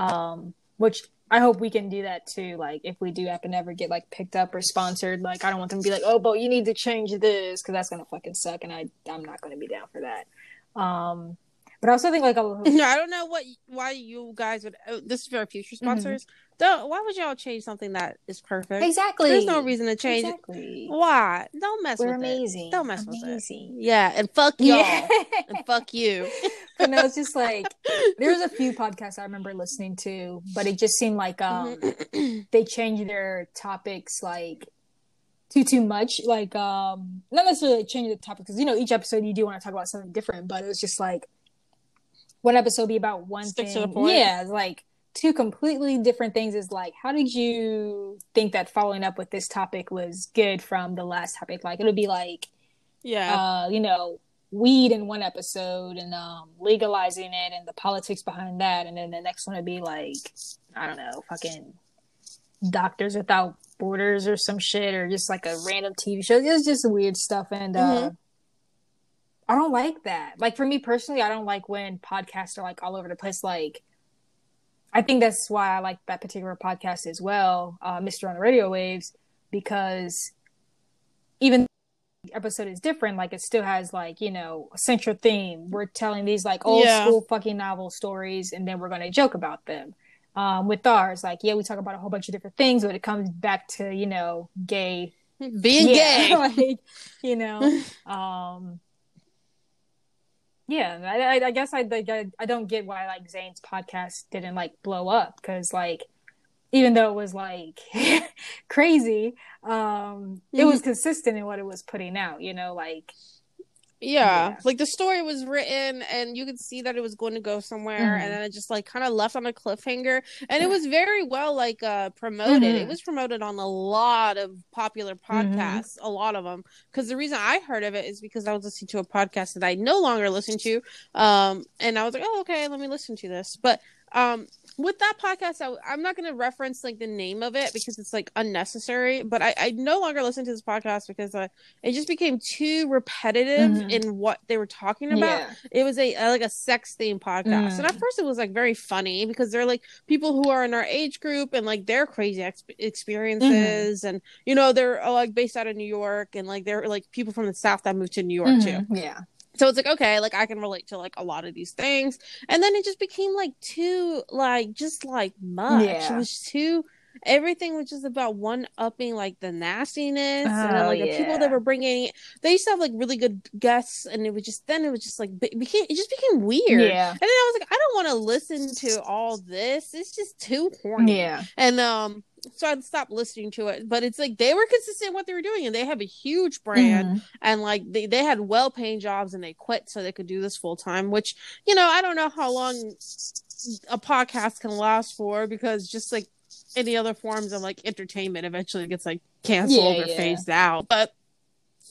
Um, which I hope we can do that too. Like if we do happen to ever get like picked up or sponsored, like I don't want them to be like, oh, but you need to change this because that's gonna fucking suck, and I I'm not gonna be down for that. Um, but I also think like a <laughs> No, I don't know what why you guys would. oh, This is for our future Mm-hmm. Don't. Why would y'all change something that is perfect? exactly There's no reason to change it. Exactly. Why? Don't mess We're with it. amazing. Don't mess with it. Yeah, and fuck y'all. Yeah. and <laughs> fuck you. but no, it's just like there was a few podcasts I remember listening to, but it just seemed like um Mm-hmm. <clears throat> they changed their topics like too too much. Like um not necessarily changing the topic because you know each episode you do want to talk about something different, but it was just like one episode be about one Stick thing. the point. Yeah, it's like two completely different things is like how did you think that following up with this topic was good from the last topic? Like it would be like yeah. uh, you know, weed in one episode and um, legalizing it and the politics behind that, and then the next one would be like, I don't know, fucking Doctors Without Borders or some shit, or just like a random TV show. It's just weird stuff, and uh, Mhm. I don't like that. Like for me personally, I don't like when podcasts are like all over the place. Like, I think that's why I like that particular podcast as well, uh, Mister on the Radio Waves, because even episode is different like it still has like you know a central theme we're telling these like old Yeah. school fucking novel stories and then we're going to joke about them um with ours like yeah we talk about a whole bunch of different things but it comes back to you know gay Being yeah, gay. <laughs> like you know <laughs> um yeah I, I, I guess I, like, I I don't get why like Zane's podcast didn't like blow up because like even though it was like <laughs> crazy um it was consistent in what it was putting out you know like Yeah. Yeah. Like the story was written and you could see that it was going to go somewhere Mhm. and then it just like kind of left on a cliffhanger and it was very well like uh promoted. Mhm. It was promoted on a lot of popular Mm-hmm. podcasts, a lot of them. Cuz the reason I heard of it is because I was listening to a podcast that I no longer listen to um and I was like, "Oh, okay, let me listen to this." But um with that podcast I, am not going to reference like the name of it because it's like unnecessary but i, I no longer listen to this podcast because uh, it just became too repetitive mm-hmm. in what they were talking about yeah. it was a, a, like a sex theme podcast mm. and at first it was like very funny because they're like people who are in our age group and like their crazy ex- experiences mm-hmm. and you know they're uh, like based out of new york and like they're like people from the south that moved to new york mm-hmm. too yeah so it's like okay like i can relate to like a lot of these things. And then it just became like too like just like much. Yeah. it was too everything was just about one upping like the nastiness oh, and then, like yeah. the people that were bringing they used to have like really good guests and it was just then it was just like became it just became weird. Yeah. And then i was like i don't want to listen to all this. It's just too horny. Yeah. And um so I stopped listening to it. But it's like they were consistent what they were doing, and they have a huge brand, mm-hmm. and like they, they had well paying jobs, and they quit so they could do this full time. Which you know I don't know how long a podcast can last for because just like any other forms of like entertainment, eventually it gets like canceled yeah, or yeah. phased out. But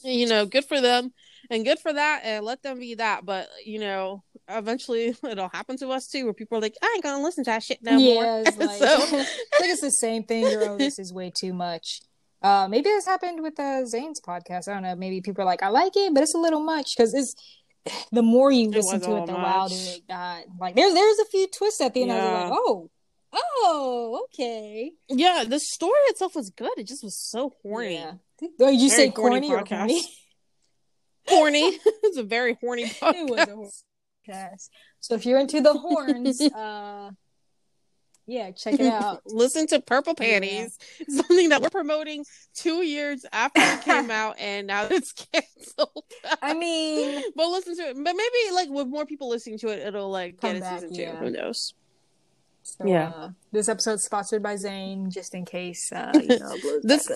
you know, good for them and good for that and let them be that but you know eventually <laughs> it'll happen to us too where people are like i ain't gonna listen to that shit no yeah, more it's <laughs> like, so <laughs> I think it's the same thing you're oh this is way too much uh maybe this happened with uh zane's podcast i don't know maybe people are like i like it but it's a little much because it's <sighs> the more you listen to it the much. wilder it got like there's there's a few twists at the end yeah. i was like oh oh okay yeah the story itself was good it just was so horny yeah. Did you Very say corny or horny? horny. it's a very horny podcast. It was podcast. So if you're into the horns, <laughs> uh, yeah, check it out. <laughs> Listen to Purple Panties, yeah. <laughs> something that we're promoting two years after it came out, and now it's canceled. I mean, but listen to it. But maybe like with more people listening to it, it'll like get a season two. Who knows? So, yeah. Uh, this episode's sponsored by Zane, just in case uh, you know this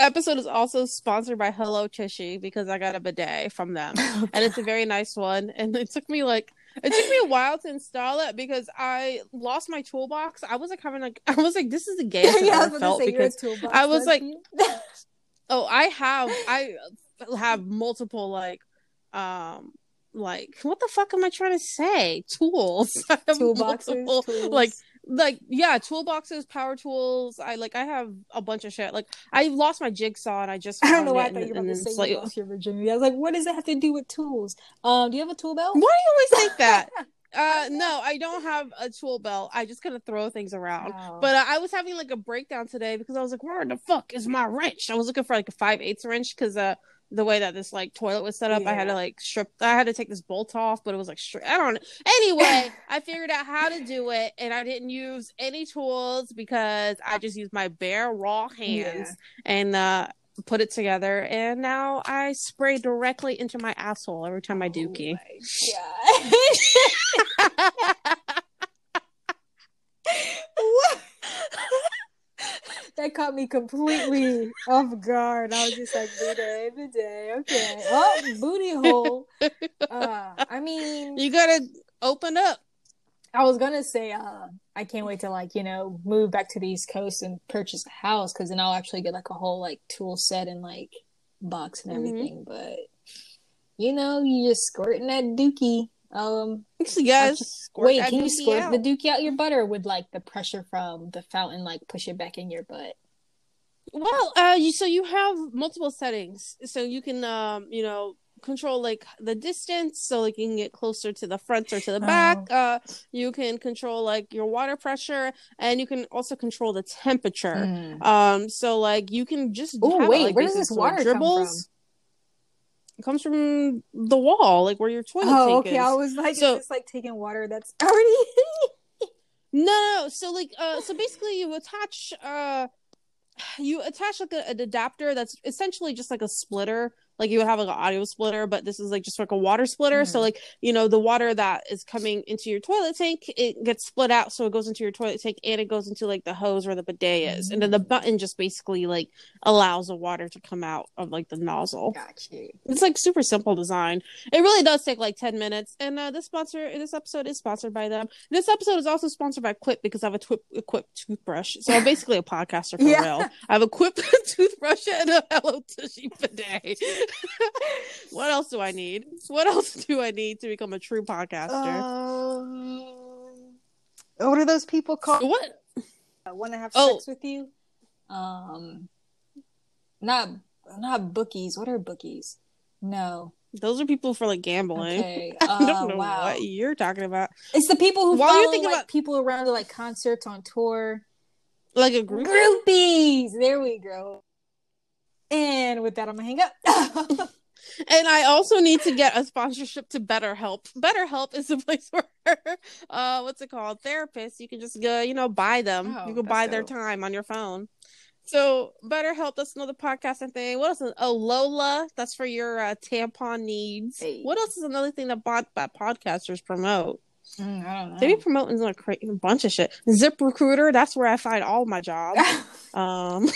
episode is also sponsored by Hello Tushy because I got a bidet from them, <laughs> okay. and it's a very nice one. And it took me like it took me a while to install it because I lost my toolbox. I was like having like <laughs> I was like this is the game <laughs> yeah, felt because I was like, oh, I have I have multiple like um like what the fuck am I trying to say? Tools. Toolboxes, multiple, tools. like like yeah toolboxes power tools. I like i have a bunch of shit. Like i lost my jigsaw and i just i don't know why i thought you were about to say like, you lost your virginity. I was like what does that have to do with tools? Um do you have a tool belt? Why do you always think that? <laughs> Uh no i don't have a tool belt. I just kind of throw things around. Oh. but uh, i was having like a breakdown today because i was like where the fuck is my wrench? I was looking for like a five eighths wrench because uh the way that this like toilet was set up, yeah. I had to like strip. I had to take this bolt off, but it was like stri- I don't. know. Anyway, <laughs> I figured out how to do it, and I didn't use any tools because I just used my bare raw hands yeah. and uh, put it together. And now I spray directly into my asshole every time I oh dookie. <laughs> <laughs> what? That caught me completely off guard. I was just like, bidet, bidet, okay. Oh, booty hole. Uh, I mean, you gotta open up. I was gonna say, uh, I can't wait to like you know move back to the East Coast and purchase a house because then I'll actually get like a whole like tool set and like box and mm-hmm. everything. Mm-hmm. But you know, you just squirting that dookie. Um, yes. Wait, can you squirt out. the dookie out your butt, or would like the pressure from the fountain like push it back in your butt? Well, uh, you so you have multiple settings, so you can um, you know, control like the distance, so like you can get closer to the front or to the back. Oh. Uh, you can control like your water pressure, and you can also control the temperature. Mm. Um, so like you can just oh wait, it, like, where does this water dribbles. come from? It comes from the wall, like where your toilet oh, okay. Is. I was like, so, it's like taking water that's already. <laughs> no, no, so like, uh, so basically, you attach, uh, you attach like a, an adapter that's essentially just like a splitter like you would have like an audio splitter but this is like just like a water splitter. Mm-hmm. so like you know the water that is coming into your toilet tank it gets split out so it goes into your toilet tank and it goes into like the hose where the bidet is. Mm-hmm. and then the mm. button just basically like allows the water to come out of like the nozzle. Gotcha. It's like super simple design. It really does take like 10 minutes. And uh this sponsor this episode is sponsored by them. This episode is also sponsored by quip because i have a Quip toothbrush. So i'm basically a podcaster for yeah. real. I have a quip <laughs> toothbrush and a hello tushy bidet <laughs> what else do I need? What else do I need to become a true podcaster? Um, what are those people called? What? I Want to have Oh. sex with you? Um, not not bookies. What are bookies? No. Those are people for like gambling. Okay. <laughs> I don't Uh, know wow. what you're talking about. It's the people who While follow you're thinking like, about- people around to like concerts on tour. Like a group. Groupies. There we go. And with that, I'm gonna hang up. <laughs> And I also need to get a sponsorship to BetterHelp. BetterHelp is a <laughs> place where, uh, what's it called? Therapists. You can just go, you know, buy them. Oh, you can buy their time on your phone. So BetterHelp, that's another podcasting thing. What else? Is, oh, Lola, that's for your uh, tampon needs. Hey. What else is another thing that, bod- that podcasters promote? Mm, I don't know. They be promoting a, cra- a bunch of shit. Zip Recruiter, that's where I find all my jobs. <laughs> um,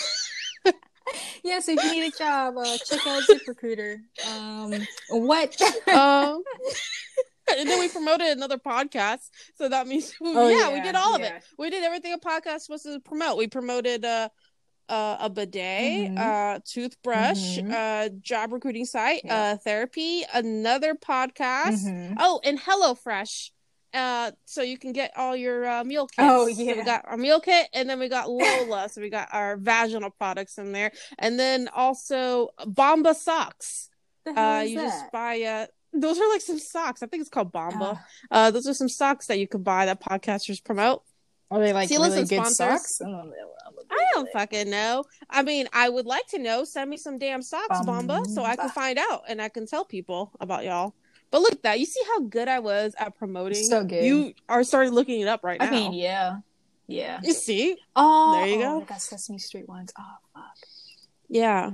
<laughs> yeah, so if you need a job, uh, check out ZipRecruiter. Um, what? um, <laughs> and then we promoted another podcast, so that means <laughs> Oh, yeah, we did all of it. We did everything a podcast was supposed to promote. We promoted uh, uh, a bidet, Mhm. uh, toothbrush, Mhm. uh, job recruiting site, Yeah. uh, therapy, another podcast. Mhm. Oh, and HelloFresh. Uh, so you can get all your uh, meal kits. Oh, So yeah. we got our meal kit, and then we got <laughs> Lola. so we got our vaginal products in there, and then also Bomba socks. Uh, you just buy uh those are like some socks. I think it's called Bomba. Uh, Uh, those are some socks that you can buy that podcasters promote. are they like See, really listen, good sponsors. socks? I don't. I don't fucking know. I mean, I would like to know. Send me some damn socks, Bomba, so I can find out and I can tell people about y'all. But look at that. You see how good I was at promoting? So good. You are starting looking it up right now. I mean, yeah, yeah. You see? Oh, There you oh, go. I got Sesame Street ones. Oh, fuck. Yeah.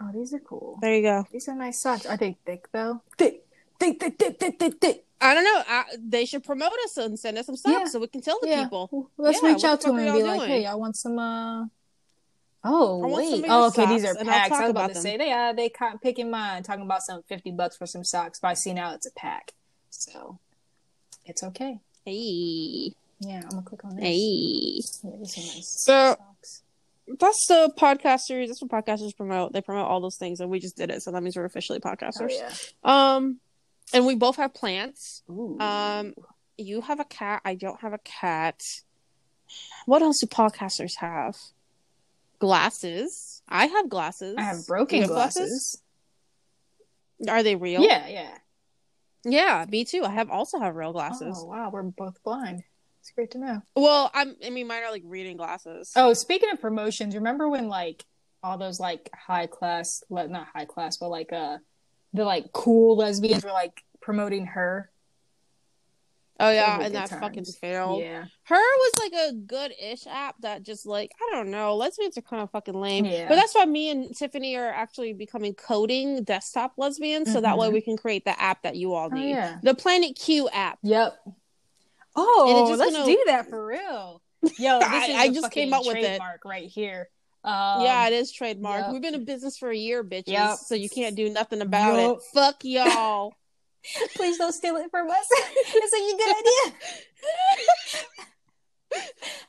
Oh, these are cool. There you go. These are nice socks. Are they thick though? Thick, thick, thick, thick, thick, thick, thick. I don't know. I, they should promote us and send us some socks Yeah. so we can tell the Yeah. people. Well, Let's Yeah, reach out to them and be like, doing? "Hey, I want some." uh Oh wait! Oh, okay. These are packs. I was about about to say they uh they caught picking mine, talking about some fifty bucks for some socks, but I see now it's a pack, so it's okay. Hey. Yeah, I'm gonna click on this. Hey. Yeah, these are nice So- socks. That's the podcasters. That's what podcasters promote. They promote all those things, and we just did it, so that means we're officially Oh podcasters. yeah. Um, and we both have plants. Ooh. Um, you have a cat. I don't have a cat. What else do podcasters have? Glasses. I have glasses. I have broken have glasses. Are they real? Yeah, yeah. Yeah, me too. I have also have real glasses. Oh wow, we're both blind. It's great to know. Well, I'm. I mean, mine are like reading glasses. Oh, speaking of promotions, remember when like all those like high class, not high class, but like uh the like cool lesbians were like promoting her. Oh yeah, and that fucking failed. Yeah, Her was like a good-ish app that just like I don't know, lesbians are kind of fucking lame. Yeah. But that's why me and Tiffany are actually becoming coding desktop lesbians, so that way Mhm. we can create the app that you all Oh, need, yeah. the Planet Q app. Yep. Oh, just let's gonna- do that for real. Yo, <laughs> this I- is I a just came up with it. trademark right here. Um, yeah, it is trademark. yep. We've been in business for a year, bitches, Yep. so you can't do nothing about Yup. it. Fuck y'all. <laughs> Please don't steal it from us. <laughs> it's a good idea. <laughs>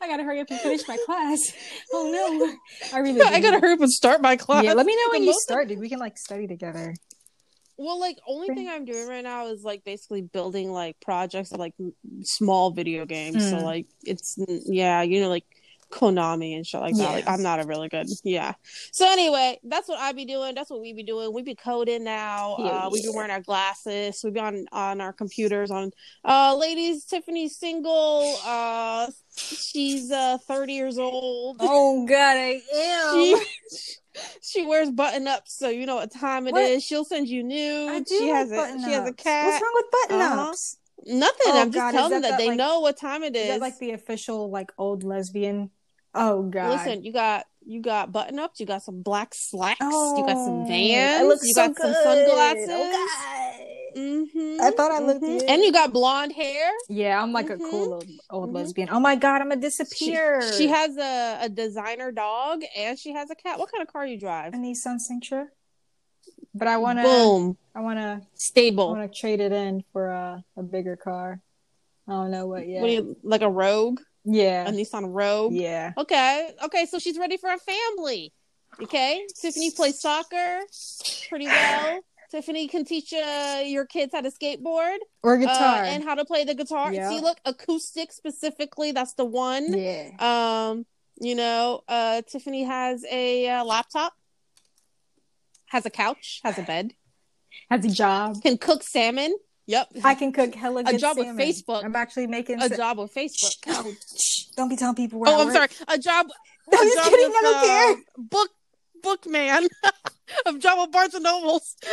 I gotta hurry up and finish my class. Oh no, <laughs> I really. I gotta hurry up and start my class. Yeah, let me know The when you most- start, dude. We can like study together. Well, like only thing I'm doing right now is like basically building like projects of like small video games. So Hmm. like it's yeah, you know like Konami and shit like that. Yeah. Like I'm not a really good yeah. So anyway, that's what I be doing. That's what we be doing. We be coding now. Yeah, uh, we be wearing our glasses. We be on on our computers. On uh, ladies, Tiffany's single. Uh, she's uh 30 years old. Oh god, I <laughs> am. She, <laughs> she wears button ups, so you know what time it is. What? She'll send you nudes. I do she has a she has a cat. What's wrong with button Uh-huh. ups? Nothing. Oh, I'm just God, is telling them that that, that, they like- know what time it Is is. that like the official like old lesbian? Oh god. Listen, you got you got button ups. You got some black slacks. oh, you got some I Vans. look you so got some good. sunglasses. Oh, God. hmm I thought I looked good. And you got blonde hair. Yeah, I'm like Mhm. a cool old, old Mhm. lesbian. Oh my god, I'm gonna She, disappear. she has a, a designer dog and she has a cat. What kind of car you drive? a Nissan Sentra, but I wanna, Boom. I wanna, stable. I wanna trade it in for a, a bigger car. I don't know what yet. What do you like a Rogue? A yeah, Nissan Rogue? yeah. Okay. Okay, so she's ready for a family. Okay. Tiffany plays soccer pretty well. <sighs> Tiffany can teach uh, your kids how to skateboard or uh, guitar. and how to play the guitar. Yeah. See, look, acoustic specifically. That's the one. yeah. Um, you know, uh, Tiffany has a uh, laptop, has a couch, has a bed, Has a job. can cook salmon. Yep, I can cook hella good A job with. Facebook. I'm actually making a sa- job with Facebook. Oh, shh, don't be telling people where I Oh, I'm work. sorry. A job. No, a I'm just kidding. with, I don't care. uh, Book bookman. <laughs> a job with Barnes and Nobles. <laughs>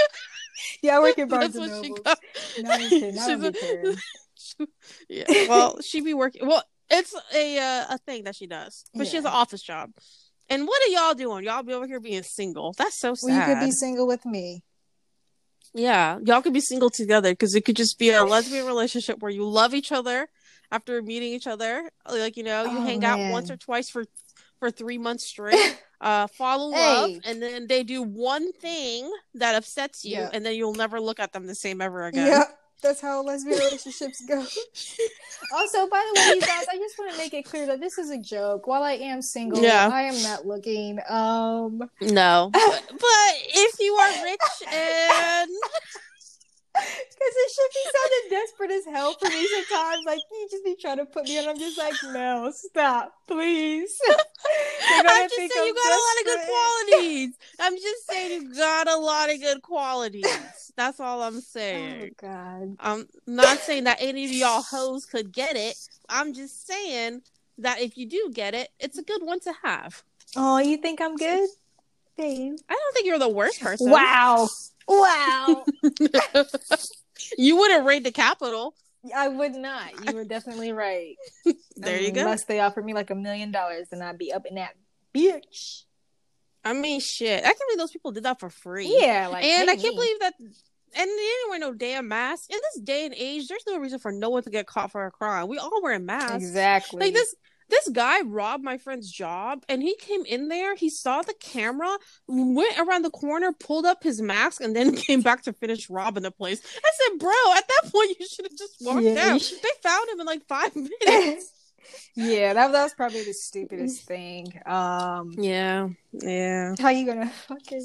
Yeah, I work at <laughs> Barnes That's and what she got. No, kidding. She's a- be yeah. Well, she be working. Well, it's a uh, a thing that she does, but she has an office job. And what are y'all doing? Y'all be over here being single. That's so sad. Well, you could be single with me. Yeah, y'all could be single together because it could just be a lesbian relationship where you love each other after meeting each other. Like you know, you Oh, hang out once or twice for for three months straight. <laughs> uh, fall in love, and then they do one thing that upsets you, Yeah. and then you'll never look at them the same ever again. That's how lesbian relationships go. <laughs> Also, by the way, you guys, I just want to make it clear that this is a joke. While I am single, Yeah. I am not looking. Um, No, but, <laughs> but if you are rich and because it should be sounding desperate as hell for me sometimes. Like you just be trying to put me on. I'm just like, no, stop, please. <laughs> I'm just saying I'm you got a lot of good qualities. I'm just saying you got a lot of good qualities. That's all I'm oh, saying. Oh. God. I'm not saying that any of y'all hoes could get it. I'm just saying that if you do get it, it's a good one to have. Oh, you think I'm good, babe? I don't think you're the worst person. Wow. Wow. <laughs> you wouldn't raid the Capitol. I would not. You were definitely right. <laughs> There you go. Unless they offered me like a million dollars, then I'd be up in that bitch. I mean, shit. I can't believe those people did that for free. Yeah, like and I can't me. believe that. And they didn't wear no damn mask. In this day and age, there's no reason for no one to get caught for a crime. We all wear masks. exactly. Like this this guy robbed my friend's job and he came in there, he saw the camera, went around the corner, pulled up his mask, and then <laughs> came back to finish robbing the place. I said, Bro, at that point you should have just walked Yeah, out. should- They found him in like five <laughs> minutes. yeah, that, that was probably the stupidest thing. Um, yeah, yeah. how you gonna fucking?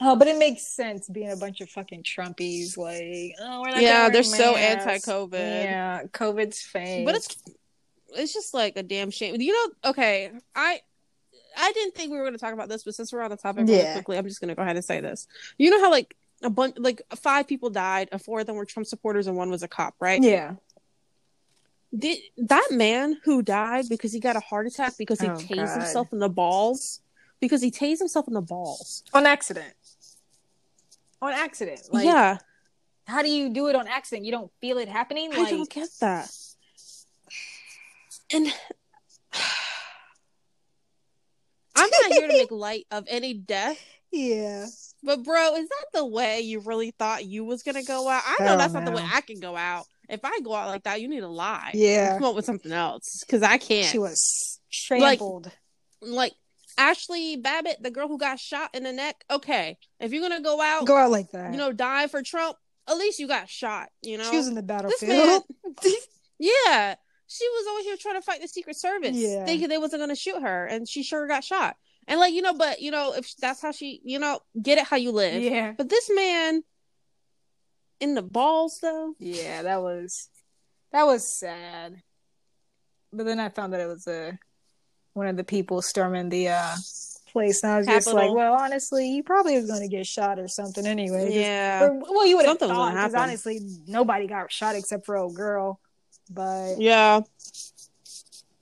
Oh, but it makes sense being a bunch of fucking Trumpies. Like, oh, we're not Yeah, they're wear so anti-COVID. Yeah, COVID's fake. But it's it's just like a damn shame. You know, okay, I I didn't think we were going to talk about this, but since we're on the topic really quickly, I'm just going to go ahead and say this. You know how like a bunch, like five people died, and four of them were Trump supporters, and one was a cop, right? yeah. Did that man who died because he got a heart attack because he Oh, tased God. himself in the balls? Because he tased himself in the balls. on accident. On accident. Like, yeah, how do you do it on accident? You don't feel it happening. I Like, don't get that. And <sighs> I'm not here to make light of any death. <laughs> yeah. But bro, is that the way you really thought you was gonna go out? I know Hell that's not the way. I can go out. If I go out like that, you need to lie. Yeah. Come up with something else because I can't. She was trampled. Like Ashley Babbitt, the girl who got shot in the neck. Okay, if you're gonna go out, Go out like that. you know, die for Trump, at least you got shot. You know, she was in the battlefield. man, <laughs> yeah, she was over here trying to fight the Secret Service, Yeah. thinking they wasn't gonna shoot her, and she sure got shot. And like you know, but you know, if that's how she, you know, get it how you live. yeah. But this man in the balls though. Yeah, that was that was sad. But then I found that it was uh, one of the people storming the uh, place, and I was just like, "Well, honestly, he probably was going to get shot or something anyway." Yeah. or- well, you would have thought because honestly, nobody got shot except for old girl. But Yeah.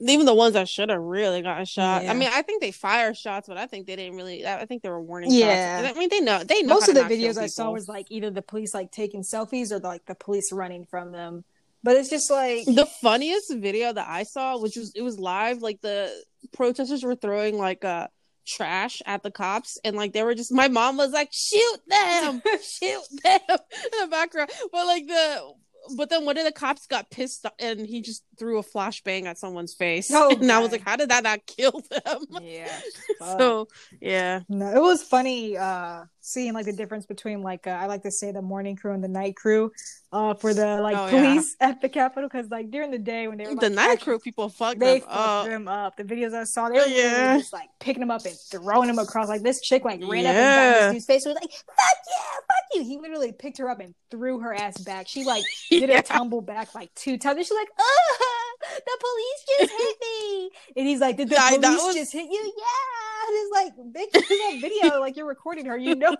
Even the ones that should have really gotten shot. Yeah. I mean, I think they fire shots, but I think they didn't really. I think they were warning Yeah. shots. I mean, they know. They know. most of the videos I saw was like either the police like taking selfies or like the police running from them. But it's just like the funniest video that I saw, which was it was live, like the protesters were throwing like uh trash at the cops, and like they were just. My mom was like, "Shoot them, <laughs> shoot them!" <laughs> in the background, but like the. But then one of the cops got pissed and he just threw a flashbang at someone's face. Oh, <laughs> and I was like, how did that not kill them? yeah. <laughs> so, yeah. No, it was funny uh seeing like the difference between like uh, I like to say the morning crew and the night crew uh for the like Oh, yeah. police <laughs> at the Capitol because like during the day when they were the night crew people fucked they them fucked up. them up. The videos I saw, they were Yeah. just like picking them up and throwing them across. Like this chick like ran up and Yeah. this dude's face. Was like, "Fuck yeah, fuck you? He literally picked her up and threw her ass back. She like did <laughs> Yeah. a tumble back like two times. And she's like, oh, the police just hit me. And he's like, did the <laughs> Yeah, that police was- just hit you? Yeah. And it's like, bitch, this is a video. <laughs> Like you're recording her. You know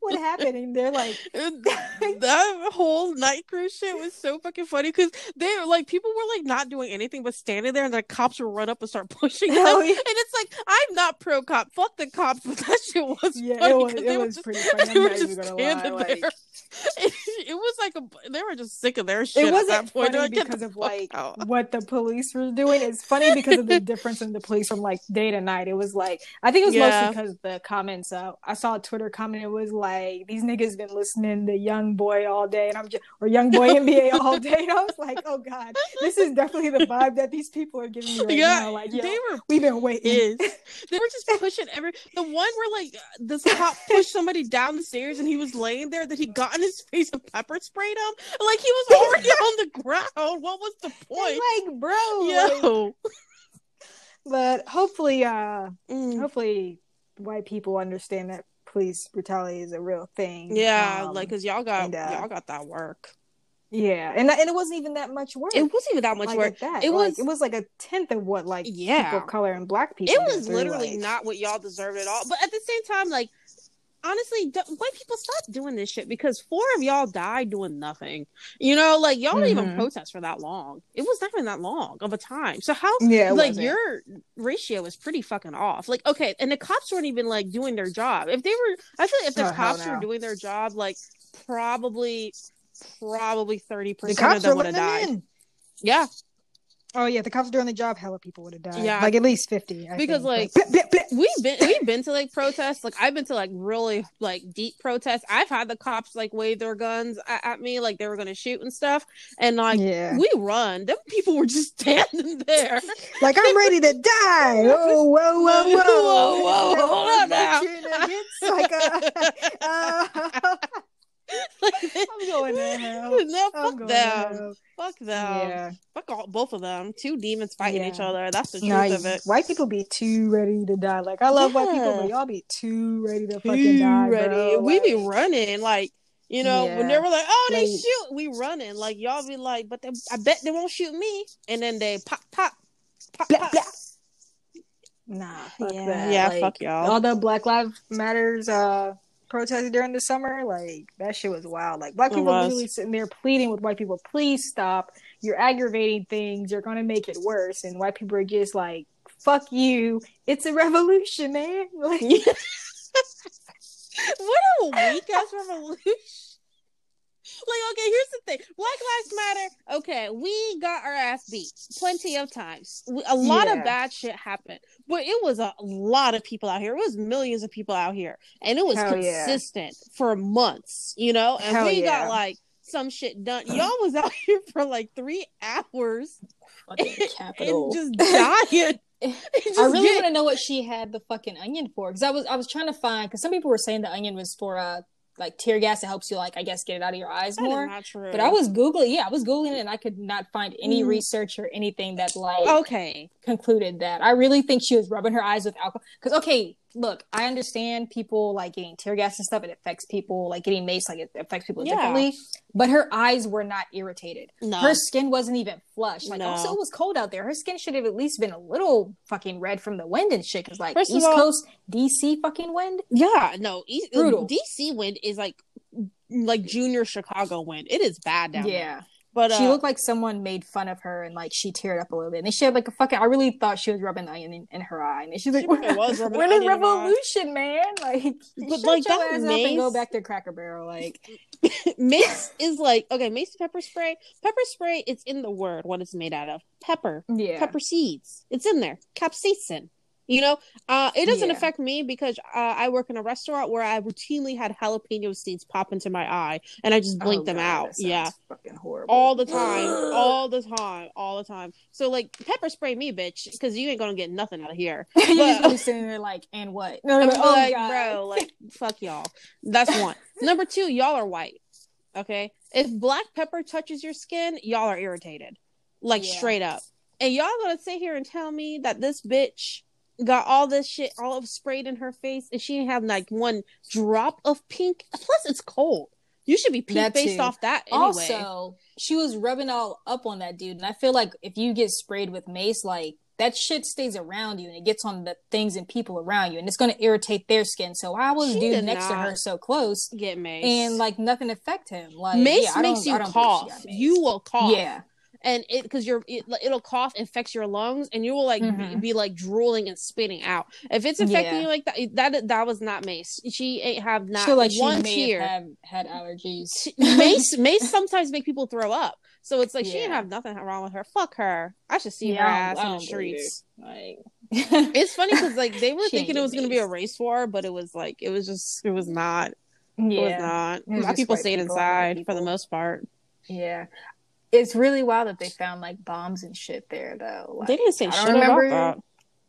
what happened. And they're like, <laughs> that whole night cruise shit was so fucking funny because they were like people were like not doing anything but standing there and the cops would run up and start pushing them oh, yeah. and it's like i'm not pro cop fuck the cops but that shit was yeah, funny it was, it they were was just, pretty funny. they were just even lie. standing Like, there it, was like a they were just sick of their shit it at wasn't that point. Funny like, because of like out." what the police were doing. It's funny because of the <laughs> difference in the police from like day to night. It was like I think it was Yeah. mostly because the comments. Uh, I saw a Twitter comment. It was like these niggas been listening to Young Boy all day, and I'm just or Young Boy <laughs> NBA all day. And I was like, oh god, this is definitely the vibe that these people are giving me right yeah now. Like, yo, they were we've been waiting. is. <laughs> They were just pushing every. The one where like this cop pushed somebody down the stairs and he was laying there. That he got in his face and pepper sprayed him. Like he was already on the ground. What was the point? It's like, bro, <laughs> like- but hopefully, uh, Mm. hopefully, white people understand that police brutality is a real thing. Yeah, Um, like because y'all got and, uh, y'all got that work. Yeah, and and it wasn't even that much work. It wasn't even that much like, work. at that. It Like, was- it was like a tenth of what like Yeah. people of color and black people. It was literally like- not what y'all deserved at all. But at the same time, like honestly, d- white people stop doing this shit because four of y'all died doing nothing. You know, like y'all didn't even Mhm. protest for that long. It was not even that long of a time. So how Yeah, like wasn't. your ratio is pretty fucking off. Like, okay, and the cops weren't even like doing their job. If they were, I feel like if the Oh, cops were doing their job, like probably, probably thirty percent of them would have died. Yeah, Oh yeah, the cops are doing the job. Hella people would have died. Yeah. like at least fifty. I Because, think. like- blip. we've been we've been to like protests. Like I've been to like really like deep protests. I've had the cops like wave their guns at, at me, like they were gonna shoot and stuff. And like yeah, we run, them people were just <laughs> standing there. like I'm ready to die. Oh <laughs> whoa, whoa, whoa, Whoa, whoa, hold on now. against, like a, <laughs> uh, <laughs> Like, <laughs> I'm going to hell. <laughs> no, fuck them. Fuck them. Yeah. Fuck all, both of them. Two demons fighting Yeah. each other. That's the truth Nah, of it. white people be too ready to die. Like I love white people, but y'all be too ready to fucking Too die, ready. bro. we be running like you know when they were like, "Oh, they Like- shoot," we running like y'all be like, "But they, I bet they won't shoot me," and then they pop, pop, pop, blah, pop. blah. Nah, fuck yeah, that. yeah, Like, fuck y'all. all the Black Lives Matters uh protests during the summer, like that shit was wild. Like black It people was. literally sitting there pleading with white people, please stop. You're aggravating things, you're gonna make it worse. And white people are just like, fuck you. It's a revolution, man. <laughs> Like <laughs> what a weak ass <laughs> revolution. Like, okay, here's the thing: Black Lives Matter. Okay, we got our ass beat plenty of times. A lot Yeah. of bad shit happened, but it was a lot of people out here. It was millions of people out here, and it was Hell yeah. consistent for months. You know, and Hell we yeah. got like some shit done. Y'all was out <laughs> here for like three hours fucking <laughs> and just <laughs> dying. Just I really get- want to know what she had the fucking onion for because I was I was trying to find because some people were saying the onion was for uh like tear gas it helps you like I guess get it out of your eyes That more. But I was googling, yeah, I was googling it and I could not find any Mm. research or anything that like okay. concluded that. I really think she was rubbing her eyes with alcohol. Because okay, look, I understand people like getting tear gas and stuff. It affects people like getting maced, like it affects people Yeah. differently. But her eyes were not irritated. No. Her skin wasn't even flushed. Like No. also it was cold out there. Her skin should have at least been a little fucking red from the wind and shit. Because like First East all- Coast DC fucking wind. Yeah, no, East, Brutal. DC wind is like like junior Chicago wind. It is bad down there. But uh, she looked like someone made fun of her and like she teared up a little bit. And she had like a fucking. I really thought she was rubbing the onion in, in her eye, and she's like, She was rubbing <laughs> "We're the in onion in her eye." revolution, man!" <laughs> Like, But, shut like, your that and go back to Cracker Barrel. Like, <laughs> mace is like okay, mace pepper spray. Pepper spray, it's in the word what it's made out of. Pepper, yeah, pepper seeds. It's in there. Capsaicin. You know, uh, it doesn't Yeah. affect me because uh, I work in a restaurant where I routinely had jalapeno seeds pop into my eye, and I just blink Oh, them God, out. Yeah, fucking horrible. all the time, <gasps> all the time, all the time. So like pepper spray me, bitch, because you ain't gonna get nothing out of here. <laughs> you just gonna be sitting there like, and what? No, no, no, oh, like, God. bro, <laughs> like fuck y'all. That's one. Number two, y'all are white. Okay, if black pepper touches your skin, y'all are irritated, like Yeah. straight up. And y'all gonna sit here and tell me that this bitch got all this shit all of sprayed in her face, and she didn't have like one drop of pink. Plus, it's cold. You should be pink based too. off that anyway. Also, she was rubbing all up on that dude, and I feel like if you get sprayed with mace, like that shit stays around you and it gets on the things and people around you, and it's gonna irritate their skin. So why was dude next to her so close get mace and like nothing affect him? Like mace yeah, makes you I don't think she cough. You will cough. yeah, and it because you're it, it'll cough infects your lungs and you will like be, Mhm. be like drooling and spitting out. If it's affecting Yeah. you like that that that was not mace. She ain't have not feel like she one may tear. have had, had allergies. mace <laughs> mace sometimes make people throw up. So it's like she didn't have nothing wrong with her. Fuck her. I should see Yeah, her I ass don't- in the don't streets. Like, <laughs> it's funny because like they were <laughs> thinking it was going to be a race war but it was like it was just it was not. It was yeah, not. It was my just people stayed people and white inside for the most part. Yeah. It's really wild that they found like bombs and shit there, though. Like, they didn't say I don't shit remember- about that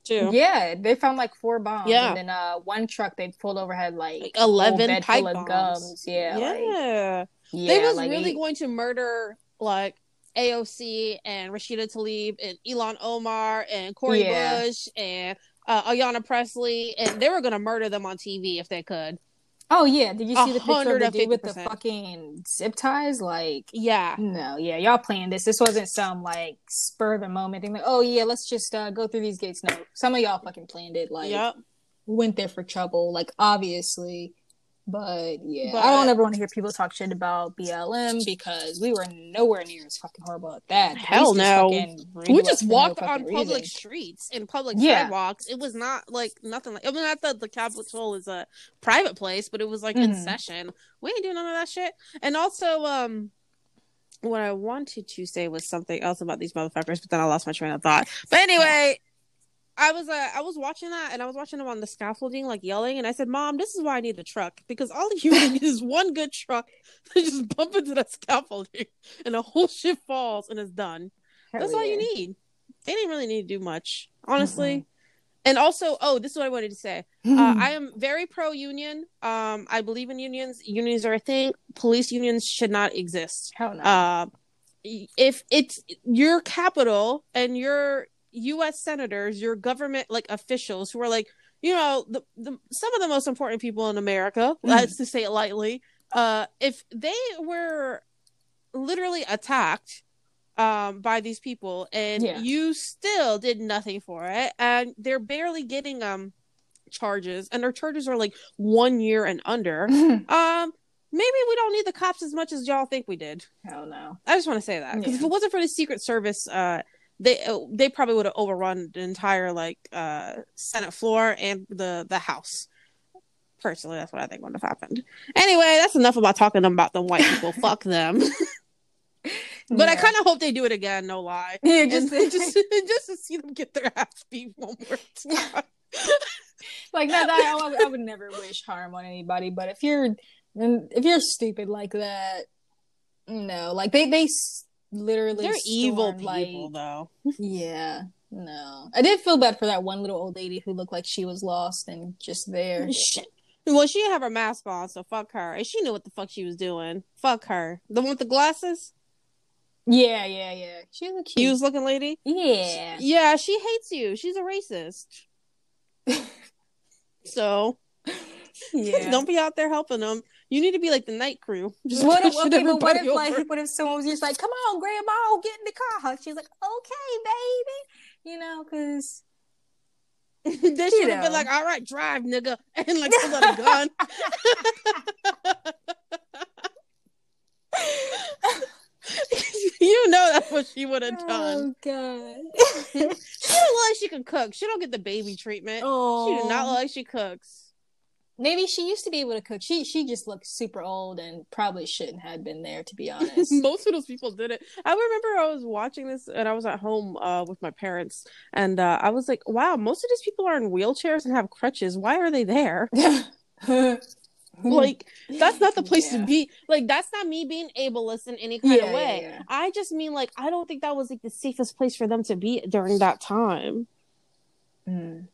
too Yeah, they found like four bombs. Yeah. And then uh one truck they pulled over had like, like 11 bed pipe bombs gums. Yeah. yeah. Like, yeah. they was like, really it- going to murder like AOC and Rashida Tlaib and Ilhan Omar and Cori Yeah. Bush and uh, Ayanna Pressley, and they were going to murder them on TV if they could. Oh yeah. Did you see the picture of the dude with the fucking zip ties? Like Yeah, no, yeah, y'all planned this. This wasn't some like spur of the moment thing. Like, oh yeah, let's just uh, go through these gates. No, some of y'all fucking planned it. Like, yep. went there for trouble. Like, obviously, but yeah, But- I don't ever want to hear people talk shit about BLM because we were nowhere near as fucking horrible at that. Hell no. We just for no walked on public reason. streets and public Yeah. sidewalks. It was not like nothing like. I mean, not that the Capitol is a private place, but it was like in Mhm. session. We ain't doing none of that shit. And also, um, what I wanted to say was something else about these motherfuckers, but then I lost my train of thought. But anyway. I was uh, I was watching that and I was watching them on the scaffolding like yelling and I said, "Mom, this is why I need the truck because all you need is one good truck <laughs> to just bump into that scaffolding and the whole shit falls and it's done." Hell That's all you need. They didn't really need to do much, honestly. And also, oh, this is what I wanted to say. <laughs> Uh, I am very pro union. Um, I believe in unions. Unions are a thing. Police unions should not exist. Hell no. Uh, if it's your capital and your U.S. senators, your government like officials who are like, you know, the, the some of the most important people in America, Mhm. let's just say it lightly. Uh, if they were literally attacked um by these people and Yeah. you still did nothing for it and they're barely getting um charges and their charges are like one year and under <laughs> um maybe we don't need the cops as much as y'all think we did Hell no. i just want to say that because if it wasn't for the secret service uh they uh, they probably would have overrun the entire like uh senate floor and the the house. Personally that's what i think would have happened. Anyway that's enough about talking about the white people. <laughs> Fuck them. <laughs> But i kind of hope they do it again no lie. Yeah, and just, <laughs> just just to see them get their ass beat one more time. Like that. I, I, would- never wish harm on anybody, but if you're if you're stupid like that, no, like they they literally they're evil stormed, like- people though <laughs> Yeah, no, I did feel bad for that one little old lady who looked like she was lost and just there. <laughs> Shit. Well, she didn't have her mask on, so fuck her. And she knew what the fuck she was doing. Fuck her. The one with the glasses? Yeah, yeah, yeah. She was a cute. Used looking lady? yeah. Yeah, she hates you. She's a racist. <laughs> so Yeah. don't be out there helping them. You need to be like the night crew. <laughs> Just What if, okay, but what if over. like what if someone was just like, "Come on, Grandma, get in the car"? She's like, "Okay, baby," you know, because <laughs> they should have been like, all right, drive, nigga. <laughs> And like pull out a gun. you know that's what she would have done. oh god, She don't look like she can cook. She don't get the baby treatment. oh, She do not look like she cooks. Maybe she used to be able to cook. She she just looks super old and probably shouldn't have been there, to be honest. <laughs> Most of those people did it. I remember I was watching this and I was at home uh, with my parents, and uh, I was like, "Wow, most of these people are in wheelchairs and have crutches. Why are they there? <laughs> like, that's not the place Yeah. to be. Like, that's not me being ableist in any kind Yeah, of way. yeah. I just mean like, I don't think that was like the safest place for them to be during that time. Mm.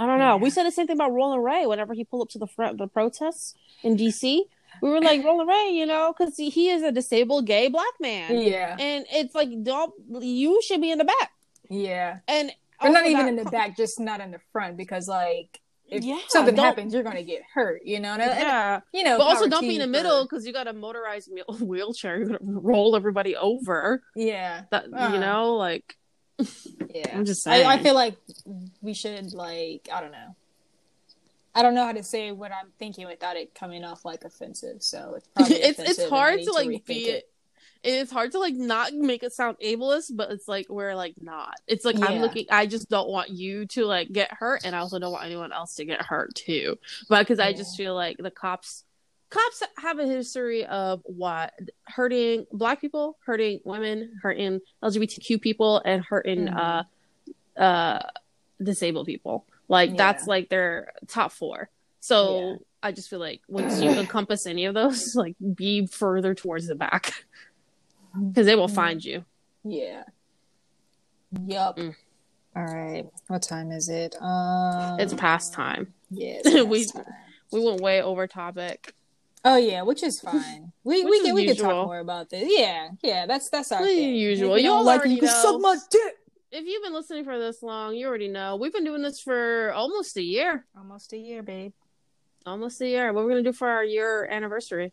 I don't know. Yeah. We said the same thing about Roland Ray whenever he pulled up to the front of the protests in DC. We were like, Roland Ray, you know, because he, he is a disabled gay black man. Yeah, And it's like, don't you should be in the back. yeah, And or not even that in the back, just not in the front because like if Yeah, something happens, you're gonna get hurt. You know, and, and, Yeah, you know, but also don't be in the middle because you got a motorized <laughs> wheelchair. You're gonna roll everybody over. Yeah, That Uh-huh. you know, like yeah. I'm just saying. I, I feel like we should like I don't know. I don't know how to say what I'm thinking without it coming off like offensive. So it's <laughs> probably it's it's hard to like rethink be it. it's hard to like not make it sound ableist but it's like we're like not it's like i'm looking i just don't want you to like get hurt and i also don't want anyone else to get hurt too but because i just feel like the cops cops have a history of what hurting black people hurting women hurting lgbtq people and hurting Mhm. uh uh disabled people like that's like their top four so Yeah. I just feel like once you <clears throat> encompass any of those, <laughs> like be further towards the back because they will Mhm. find you. Yeah. Yup. Mm. All right. What time is it? Um, It's past time. Yeah. <laughs> We- time. We went way over topic. Oh yeah, which is fine. We Which we can we can talk more about this. Yeah, yeah. That's that's our usual. You all like you can suck my dick. If you've been listening for this long, you already know we've been doing this for almost a year. Almost a year, babe. Almost a year. What we're gonna do for our year anniversary?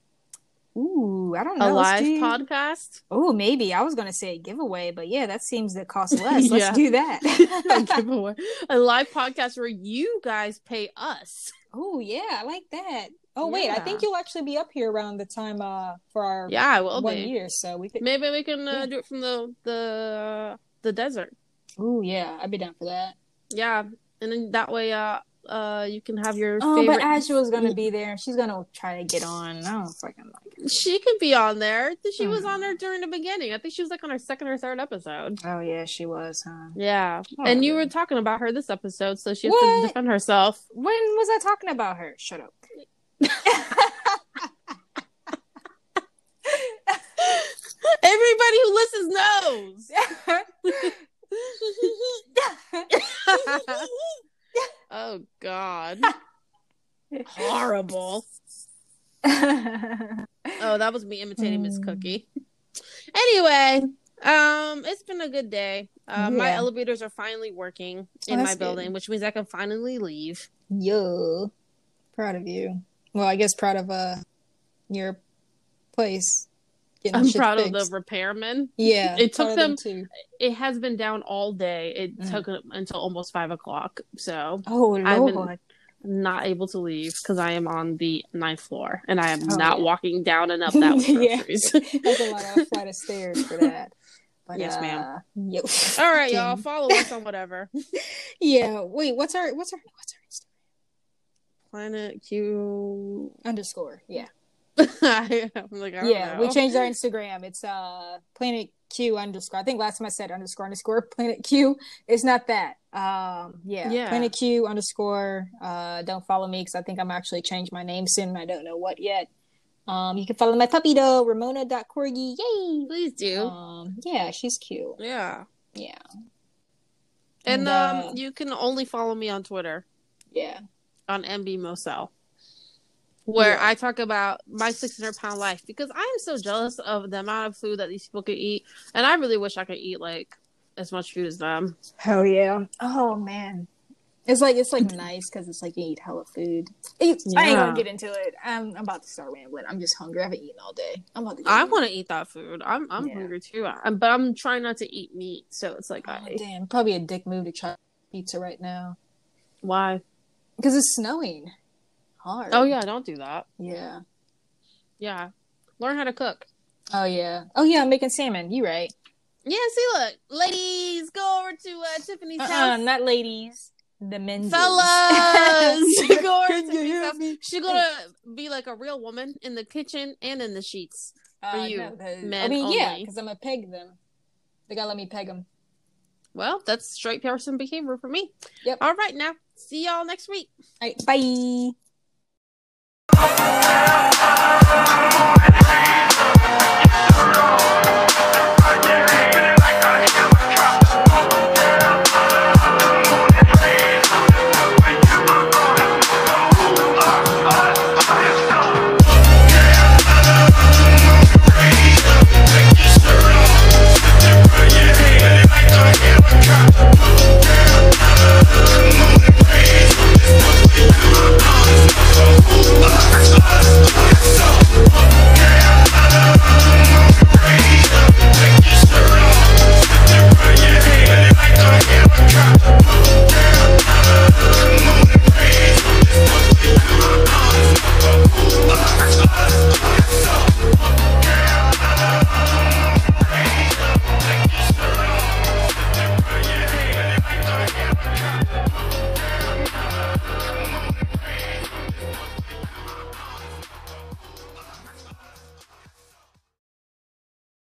Ooh, I don't know. A live do- podcast. Oh, maybe I was gonna say a giveaway, but yeah, that seems to cost <laughs> less. Let's do <laughs> a that. <laughs> giveaway. A live podcast where you guys pay us. Oh yeah, I like that. Oh wait, I think you'll actually be up here around the time uh for our Yeah, I will one be. year, so we could. Maybe we can uh, Yeah. do it from the the the desert. Oh yeah, I'd be down for that. Yeah, and then that way, uh, uh, you can have your Oh, favorite. but was gonna be there, she's gonna try to get on. I don't fucking like it. she could be on there. She was Mm. on there during the beginning. I think she was like on her second or third episode. Oh yeah, she was, huh? Yeah, Oh, and you were talking about her this episode, so she has What? to defend herself. When was I talking about her? Shut up. <laughs> Everybody who listens knows. <laughs> <laughs> oh God, <laughs> horrible. Oh, that was me imitating Miss Mm. Cookie. Anyway, um, it's been a good day. Uh, My elevators are finally working Oh, in my that's good. building, which means I can finally leave. Yo, proud of you. Well, I guess proud of uh your place. Getting I'm shit proud fixed. of the repairmen. Yeah, It took of them- too. It has been down all day. It Mm. took until almost five o'clock, so Oh I've been- lord. I'm not able to leave because I am on the ninth floor and I am Oh, not yeah. walking down and up <laughs> that with Yeah. groceries. <laughs> That's a lot of flight of stairs for that. But, Yes, uh, ma'am. <laughs> Yo, all right, y'all, follow us on whatever. Yeah. Wait. What's our what's our what's our Instagram? Planet Q. underscore? Yeah. <laughs> I'm like, I don't yeah. know. We changed our <laughs> Instagram. It's uh Planet Q underscore. I think last time I said underscore underscore Planet Q. It's not that. Um. Yeah. Yeah. Planet Q underscore. Uh. Don't follow me because I think I'm actually change my name soon. I don't know what yet. Um. You can follow my puppy though. Ramona.corgi. Yay. Please do. Um. Yeah. She's cute. yeah. Yeah. And, And, uh, um, you can only follow me on Twitter Yeah. on MB Mosel, where Yeah. I talk about my 600 pound life because I am so jealous of the amount of food that these people can eat, and I really wish I could eat like as much food as them. Hell yeah. Oh man. It's like it's like nice because it's like you eat hella food. Eat- I ain't Yeah. gonna get into it. I'm, I'm about to start rambling. I'm just hungry. I haven't eaten all day. I'm about to. I want to eat that food. I'm I'm Yeah. hungry too, I, but I'm trying not to eat meat. So it's like, Oh, I, damn, probably a dick move to try pizza right now why? because it's snowing hard. Oh yeah, don't do that. yeah. Yeah, learn how to cook. Oh yeah. Oh yeah. I'm making salmon. You right? Yeah, see, look, ladies, go over to uh, Tiffany's Uh-uh, house. not ladies. The men. Fellas, <laughs> <laughs> go over to Can you hear house. me? She's gonna be like a real woman in the kitchen and in the sheets. Uh, you, no, 'cause- I men mean, yeah, because I'm gonna peg them. They gotta let me peg them. Well, that's straight person behavior for me. Yep. All right, now see y'all next week. All right. Bye. Yeah.